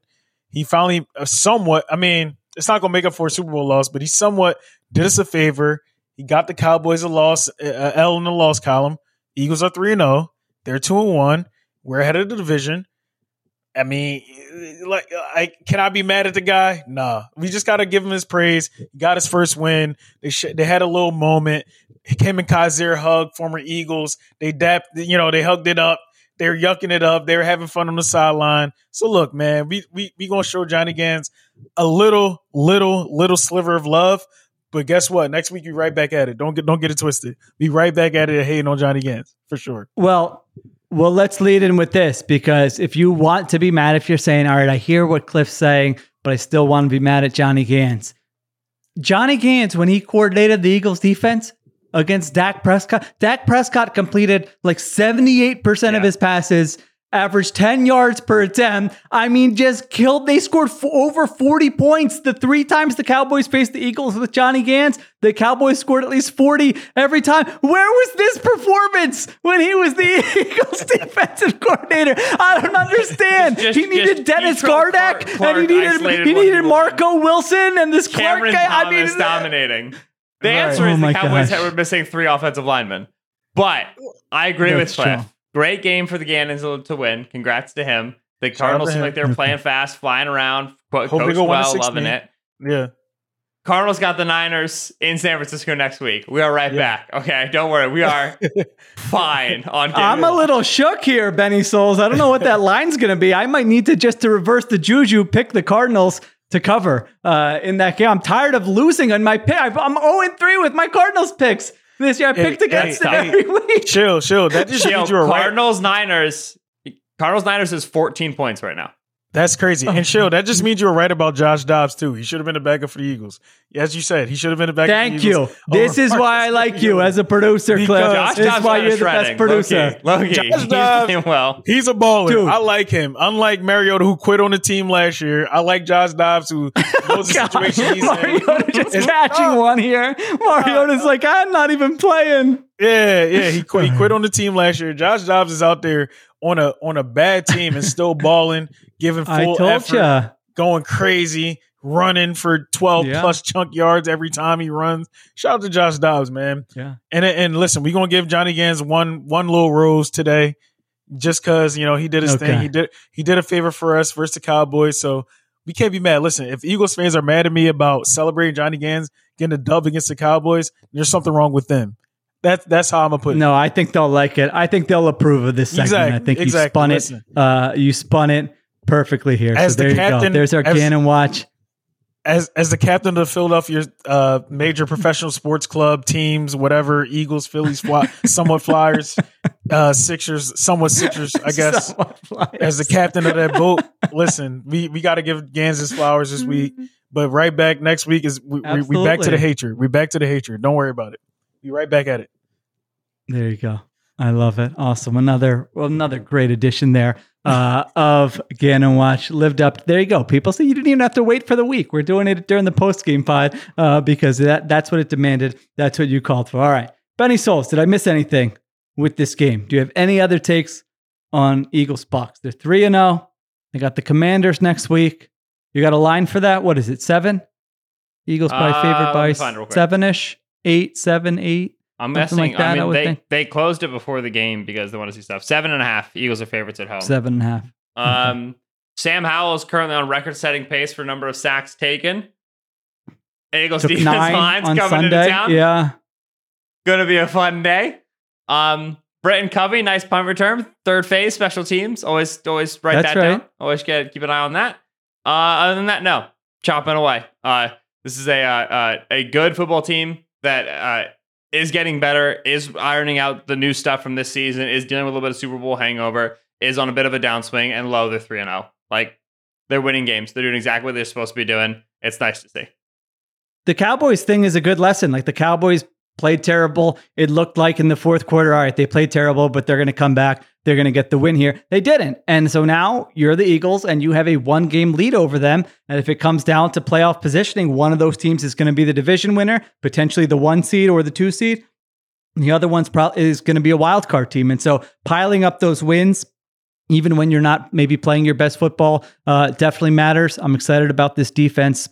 He finally uh, somewhat. I mean, it's not going to make up for a Super Bowl loss, but he somewhat did us a favor. He got the Cowboys a loss, L in the loss column. Eagles are three and zero. They're two and one. We're ahead of the division. I mean, like, I can I be mad at the guy? Nah, we just got to give him his praise. He got his first win. They sh- they had a little moment. Him and Kyzir hugged former Eagles. They dapped, you know, they hugged it up. They were yucking it up. They were having fun on the sideline. So look, man, we we we gonna show Johnny Gans a little, little, little sliver of love. But guess what? Next week we right back at it. Don't get don't get it twisted. Be right back at it hating on Johnny Gans for sure. Well, well, let's lead in with this because if you want to be mad, if you're saying, all right, I hear what Cliff's saying, but I still want to be mad at Johnny Gans. Johnny Gans, when he coordinated the Eagles defense against Dak Prescott, Dak Prescott completed like 78% of his passes averaged 10 yards per attempt. I mean, just killed. They scored f- over 40 points the three times the Cowboys faced the Eagles with Johnny Gans. The Cowboys scored at least 40 every time. Where was this performance when he was the Eagles defensive coordinator? I don't understand. Just- he needed Dennis Petro Gardeck Clark- Clark and he needed he needed people Marco Wilson and this Cameron Clark guy. I Thomas mean, dominating. The Right. answer Oh is my the Cowboys gosh. were missing three offensive linemen. But I agree That's with Cliff. Great game for the Gannons to- win. Congrats to him. The Cardinals seem like they're playing fast, flying around, Hope coached go well, loving it. Yeah. Cardinals got the Niners in San Francisco next week. We are right back. Okay, don't worry. We are fine on game. I'm a little shook here, Benny Souls. I don't know what that line's going to be. I might need to just to reverse the juju, pick the Cardinals to cover uh, in that game. I'm tired of losing on my pick. I'm 0 3 with my Cardinals picks this year. I Hey, picked against hey, it every week. Chill, chill. That just Chill. means you're right. Cardinals Niners. Cardinals Niners is 14 points right now. That's crazy. And chill. That just means you were right about Josh Dobbs too. He should have been a backup for the Eagles. As you said, he should have been a backup. Thank for the you. Oh, this is why I like you as a producer, Cliff. Because- Josh This is why you're the best producer. Low-key. Low-key. Josh He's Dobbs- playing well. He's a baller. Dude. I like him. Unlike Mariota, who quit on the team last year, I like Josh Dobbs, who knows the situation he's in. Mariota just It's- catching one here. Mariota's uh, like, I'm not even playing. Yeah, yeah. He quit. He quit on the team last year. Josh Dobbs is out there on a on a bad team and still balling, giving I full told effort, ya. going crazy, running for twelve Yeah. plus chunk yards every time he runs. Shout out to Josh Dobbs, man. Yeah. And and listen, we're gonna give Johnny Gans one one little rose today, just cause you know he did his Okay. thing. He did he did a favor for us versus the Cowboys, so we can't be mad. Listen, if Eagles fans are mad at me about celebrating Johnny Gans getting a dub against the Cowboys, there's something wrong with them. That's that's how I'm gonna put it. No, I think they'll like it. I think they'll approve of this segment. Exactly, I think you exactly. spun Listen. it. Uh, you spun it perfectly here. As so the there you captain- go. There's our as- Gannon watch. as as the captain of the Philadelphia uh, major professional sports club teams, whatever Eagles, Phillies, fly, somewhat Flyers, uh, Sixers, somewhat Sixers, I guess. As the captain of that boat, listen, we we got to give Gans his flowers this week, but right back next week is we, we, we back to the hatred. We back to the hatred. Don't worry about it. We right back at it. There you go. I love it. Awesome. Another well, another great addition there uh, of Gannon Watch. Lived up. There you go. People say you didn't even have to wait for the week. We're doing it during the post game pod uh, because that that's what it demanded. That's what you called for. All right, Benny Souls. Did I miss anything with this game? Do you have any other takes on Eagles Bucks? They're three and zero. They got the Commanders next week. You got a line for that? What is it? Seven. Eagles probably Uh, favored by me find it real quick. seven ish, eight, seven, eight. I'm guessing. like that, I I mean, would they think. they closed it before the game because they want to see stuff. Seven and a half. Eagles are favorites at home. Seven and a half. Um, Sam Howell is currently on record-setting pace for number of sacks taken. Eagles Took defense line's coming into town. Yeah. Gonna be a fun day. Um, Britain Covey, nice punt return, third phase, special teams. Always, always write That's that down. Always get keep an eye on that. Uh, other than that, no, chopping away. Uh, this is a uh, uh, a good football team that uh, is getting better, is ironing out the new stuff from this season, is dealing with a little bit of Super Bowl hangover, is on a bit of a downswing, and low they're three and zero. Like they're winning games. They're doing exactly what they're supposed to be doing. It's nice to see. The Cowboys thing is a good lesson. Like the Cowboys played terrible. It looked like in the fourth quarter, all right, they played terrible, but they're going to come back. They're going to get the win here. They didn't. And so now you're the Eagles and you have a one game lead over them. And if it comes down to playoff positioning, one of those teams is going to be the division winner, potentially the one seed or the two seed. The other one's probably is going to be a wild card team. And so piling up those wins, even when you're not maybe playing your best football, uh, definitely matters. I'm excited about this defense.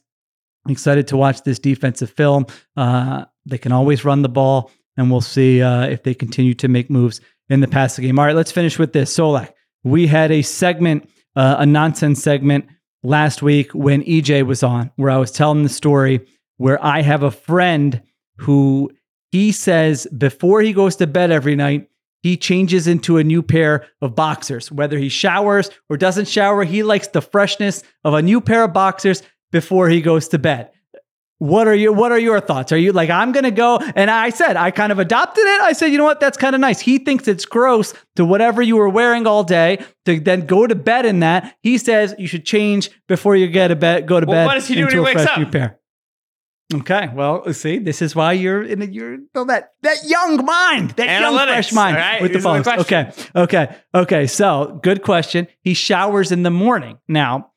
I'm excited to watch this defensive film. Uh, they can always run the ball, and we'll see uh, if they continue to make moves in the passing game. All right, let's finish with this. Solak, we had a segment, uh, a nonsense segment last week when EJ was on, where I was telling the story where I have a friend who he says before he goes to bed every night, he changes into a new pair of boxers. Whether he showers or doesn't shower, he likes the freshness of a new pair of boxers before he goes to bed. What are your what are your thoughts? Are you like I'm going to go and I said I kind of adopted it. I said, "You know what? That's kind of nice." He thinks it's gross to whatever you were wearing all day to then go to bed in that. He says you should change before you get to bed go to Well, bed what does he do when he wakes up? pair. Okay, well, see, this is why you're in a, you're that that young mind, that young Analytics, fresh mind right? with These the phones. okay, okay, okay. So, good question. He showers in the morning. Now,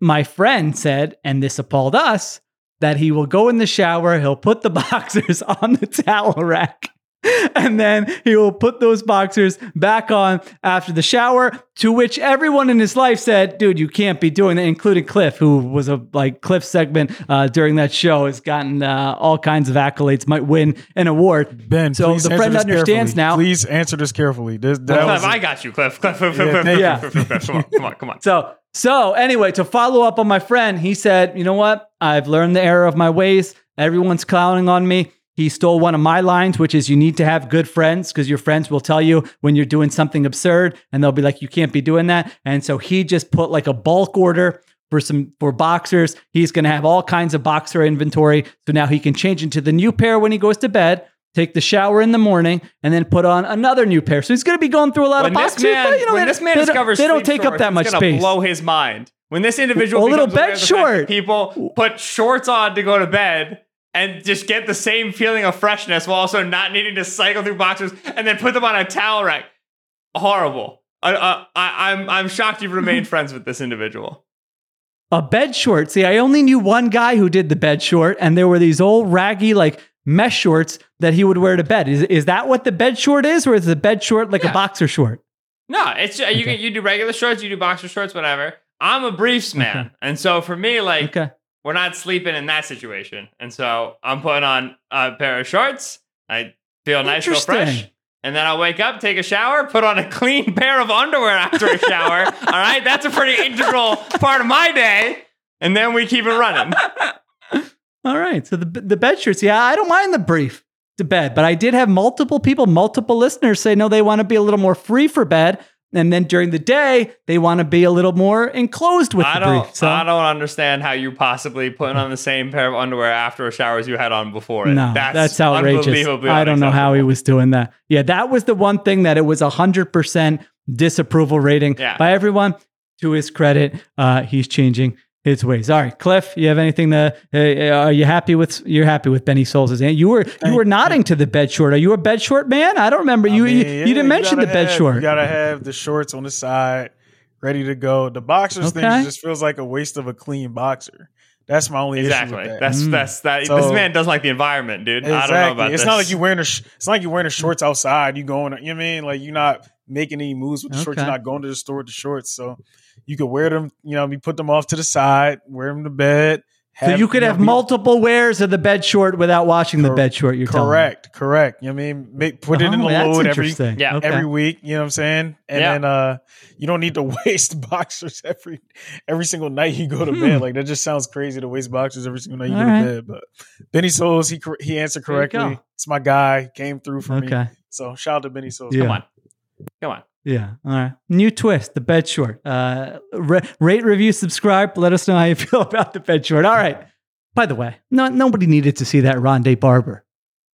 my friend said, and this appalled us, that he will go in the shower, he'll put the boxers on the towel rack, and then he will put those boxers back on after the shower. To which everyone in his life said, "Dude, you can't be doing that." Including Cliff, who was a like Cliff segment uh, during that show, has gotten uh, all kinds of accolades, might win an award. Ben, so please the answer friend this understands carefully. now. Please answer this carefully. This, that Cliff, was I got you, Cliff. Cliff, Cliff, Cliff, Yeah, Cliff, thank. Cliff, Cliff, Cliff, Come on, come on, come on. So, so anyway, to follow up on my friend, he said, "You know what? I've learned the error of my ways. Everyone's clowning on me." He stole one of my lines, which is you need to have good friends because your friends will tell you when you're doing something absurd and they'll be like, you can't be doing that. And so he just put like a bulk order for some for boxers. He's going to have all kinds of boxer inventory. So now he can change into the new pair when he goes to bed, take the shower in the morning, and then put on another new pair. So he's going to be going through a lot When of boxers. man, but, you know, when this man they don't- discovers they don't take up that much space. blow his mind. When this individual A little bed of the fact that short. people put shorts on to go to bed and just get the same feeling of freshness while also not needing to cycle through boxers and then put them on a towel rack. Horrible. I, I, I, I'm I'm shocked you've remained friends with this individual. A bed short. See, I only knew one guy who did the bed short, and there were these old raggy like mesh shorts that he would wear to bed. Is is that what the bed short is, or is the bed short like a boxer short? No, it's uh, you can you do regular shorts, you do boxer shorts, whatever. I'm a briefs man, and so for me, like Okay. We're not sleeping in that situation, and so I'm putting on a pair of shorts. I feel nice, feel fresh, and then I'll wake up, take a shower, put on a clean pair of underwear after a shower. All right, that's a pretty integral part of my day, and then we keep it running. All right. So the the bed shorts. Yeah, I don't mind the brief to bed, but I did have multiple people, multiple listeners say no, they want to be a little more free for bed. And then during the day, they want to be a little more enclosed with I the don't, brief. So I don't understand how you possibly putting on the same pair of underwear after a shower as you had on before it. No, that's, outrageous. unbelievably I don't know how he was doing that. Yeah, that was the one thing that it was a hundred percent disapproval rating Yeah. by everyone. To his credit, uh, he's changing his ways. All right, Cliff, you have anything to? Uh, are you happy with? You're happy with Benny Souls' answer? You were you were nodding to the bed short. Are you a bed short man? I don't remember. You mean, you, yeah, you didn't mention the gotta bed have- short. You gotta have the shorts on the side, ready to go. The boxers Okay. thing just feels like a waste of a clean boxer. That's my only Exactly. issue with that. That's Mm. that's that. So- this man doesn't like the environment, dude. I don't know Exactly. about it's this. not like you wearing a. sh- It's not like you wearing the shorts outside. You going. You know what I mean? Like you're not making any moves with the shorts. You're not going to the store with the shorts. So you could wear them. You know, you put them off to the side, wear them to bed. so you could know, have be- multiple wears of the bed short without washing the bed short. You're telling me. Correct, correct. You know what I mean? Make, put it in Oh, the that's load every interesting. Yeah. Okay. every week. You know what I'm saying? And Yeah. then uh, you don't need to waste boxers every every single night you go to Hmm. bed. Like that just sounds crazy to waste boxers every single night you All go right. to bed. But Benny Souls, he he answered correctly. It's my guy. Came through for me. So shout out to Benny Souls. Yeah. Come on, come on. Yeah. All right. New twist, the bed short. Uh, ra- rate, review, subscribe. Let us know how you feel about the bed short. All right. By the way, no, nobody needed to see that Rondé Barber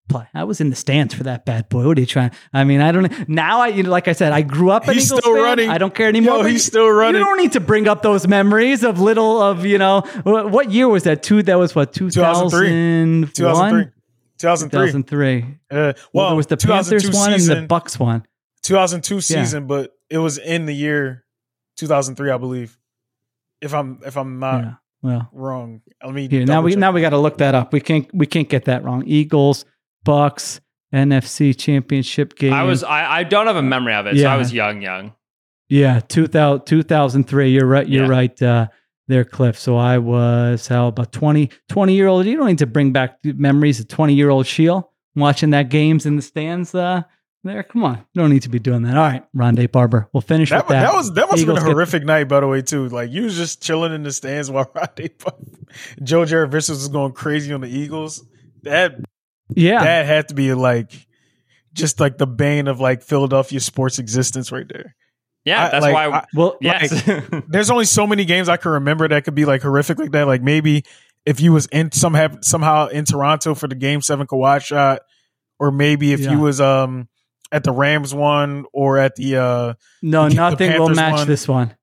play. I was in the stands for that bad boy. What are you trying? I mean, I don't now. I, you know, like I said, I grew up an He's Eagles still fan. running. I don't care anymore. Yo, he's still running. You don't need to bring up those memories of little of you know what, year was that? Two. That was what 2003. 2003. 2003. 2003. 2003. Uh, Well, well, there was the 2002 Panthers one season, and the Bucks one. 2002 season, but it was in the year 2003, I believe. If I'm if I'm not yeah. Well, wrong, let me. Here now we now we got to look that up. We can't we can't get that wrong. Eagles, Bucks, NFC Championship game. I was I, I don't have a memory of it, so I was young, young. yeah 2000, 2003. You're right. You're Yeah. right. Uh, there, Cliff. So I was how about 20, 20 year old. You don't need to bring back memories of twenty year old Sheil watching that games in the stands. Uh, there, come on. You don't need to be doing that. All right, Rondé Barber. We'll finish That, with that. that was that must have been Eagles a get- horrific night, by the way, too. Like you was just chilling in the stands while Rodney, Joe Jurevicius was going crazy on the Eagles. That yeah. that had to be like just like the bane of like Philadelphia sports existence right there. Yeah, I- that's like, why. I- well, yes, there's only so many games I can remember that could be like horrific like that. Like maybe if you was in some have somehow in Toronto for the game seven Kawhi shot, or maybe if Yeah. you was um at the Rams one or at the uh no, nothing will match one. this one.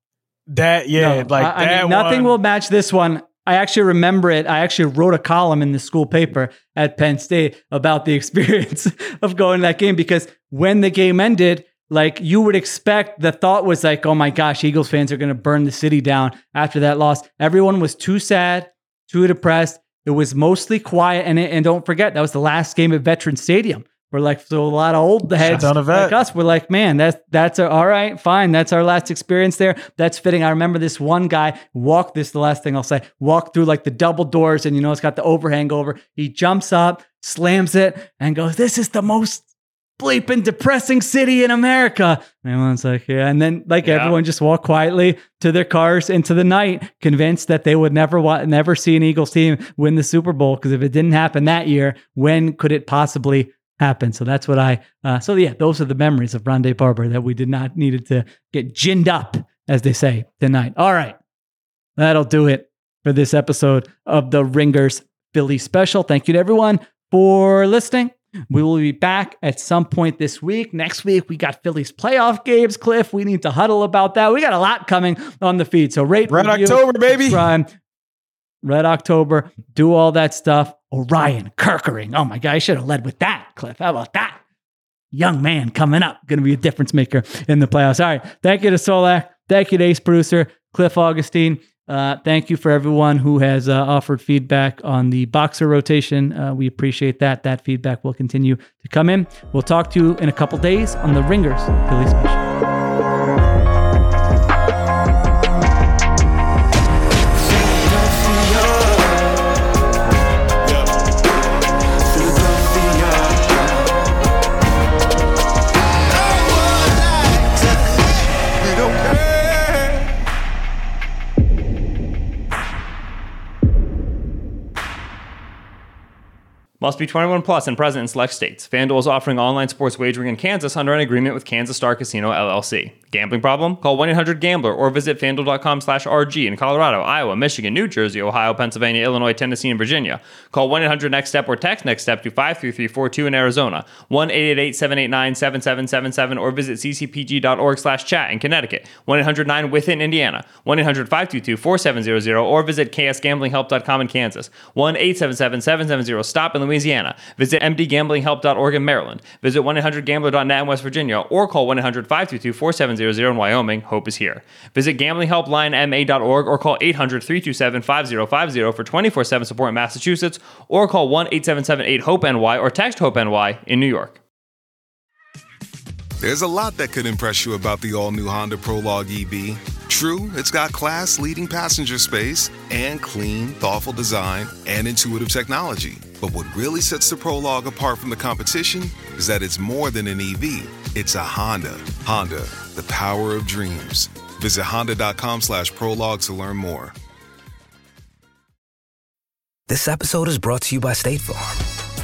that yeah No, like I, I that mean, nothing one, will match this one. I actually remember it. I actually wrote a column in the school paper at Penn State about the experience of going to that game because when the game ended, like you would expect, the thought was like, oh my gosh, Eagles fans are going to burn the city down after that loss. Everyone was too sad, too depressed. It was mostly quiet. And, and don't forget, that was the last game at Veteran Stadium. We're like, so a lot of old heads down a vet. like us, we're like, man, that's that's a, all right, fine. That's our last experience there. That's fitting. I remember this one guy walk. This the last thing I'll say. Walk through like the double doors, and you know it's got the overhang over. He jumps up, slams it, and goes, "This is the most bleeping depressing city in America." And everyone's like, "Yeah." And then like Yeah. everyone just walked quietly to their cars into the night, convinced that they would never wa- never see an Eagles team win the Super Bowl because if it didn't happen that year, when could it possibly? Happen. So that's what I. Uh, so yeah, those are the memories of Rondé Barber that we did not needed to get ginned up, as they say tonight. All right, that'll do it for this episode of the Ringers Philly Special. Thank you to everyone for listening. We will be back at some point this week. Next week, we got Phillies playoff games, Cliff. We need to huddle about that. We got a lot coming on the feed. So rate, Red review, October, baby. subscribe. Red October, do all that stuff. Orion Kerkering. Oh my God, I should have led with that, Cliff. How about that? Young man coming up, going to be a difference maker in the playoffs. All right. Thank you to Solak. Thank you to Ace Producer, Cliff Augustin. Uh, thank you for everyone who has uh, offered feedback on the boxer rotation. Uh, we appreciate that. That feedback will continue to come in. We'll talk to you in a couple days on the Ringers Philly Special. Must be 21 plus and present in select states. FanDuel is offering online sports wagering in Kansas under an agreement with Kansas Star Casino LLC. Gambling problem? Call 1-800-GAMBLER or visit FanDuel.com slash RG in Colorado, Iowa, Michigan, New Jersey, Ohio, Pennsylvania, Illinois, Tennessee, and Virginia. Call 1-800-NEXT-STEP or text NEXT STEP to 53342 in Arizona, 1-888-789-7777 or visit ccpg.org slash chat in Connecticut, 1-800-9-WITH-IN Indiana, 1-800-522-4700 or visit ksgamblinghelp.com in Kansas, 1-877-770-STOP in Louisiana. Visit mdgamblinghelp.org in Maryland. Visit 1-800-GAMBLER.net in West Virginia or call 1-800-522-4700 in Wyoming. Hope is here. Visit gamblinghelplinema.org or call 800-327-5050 for 24-7 support in Massachusetts or call 1-877-8-HOPE-NY or text HOPE-NY in New York. There's a lot that could impress you about the all new Honda Prologue EV. True, it's got class leading passenger space and clean, thoughtful design and intuitive technology. But what really sets the Prologue apart from the competition is that it's more than an EV, it's a Honda. Honda, the power of dreams. Visit honda.com slash prologue to learn more. This episode is brought to you by State Farm.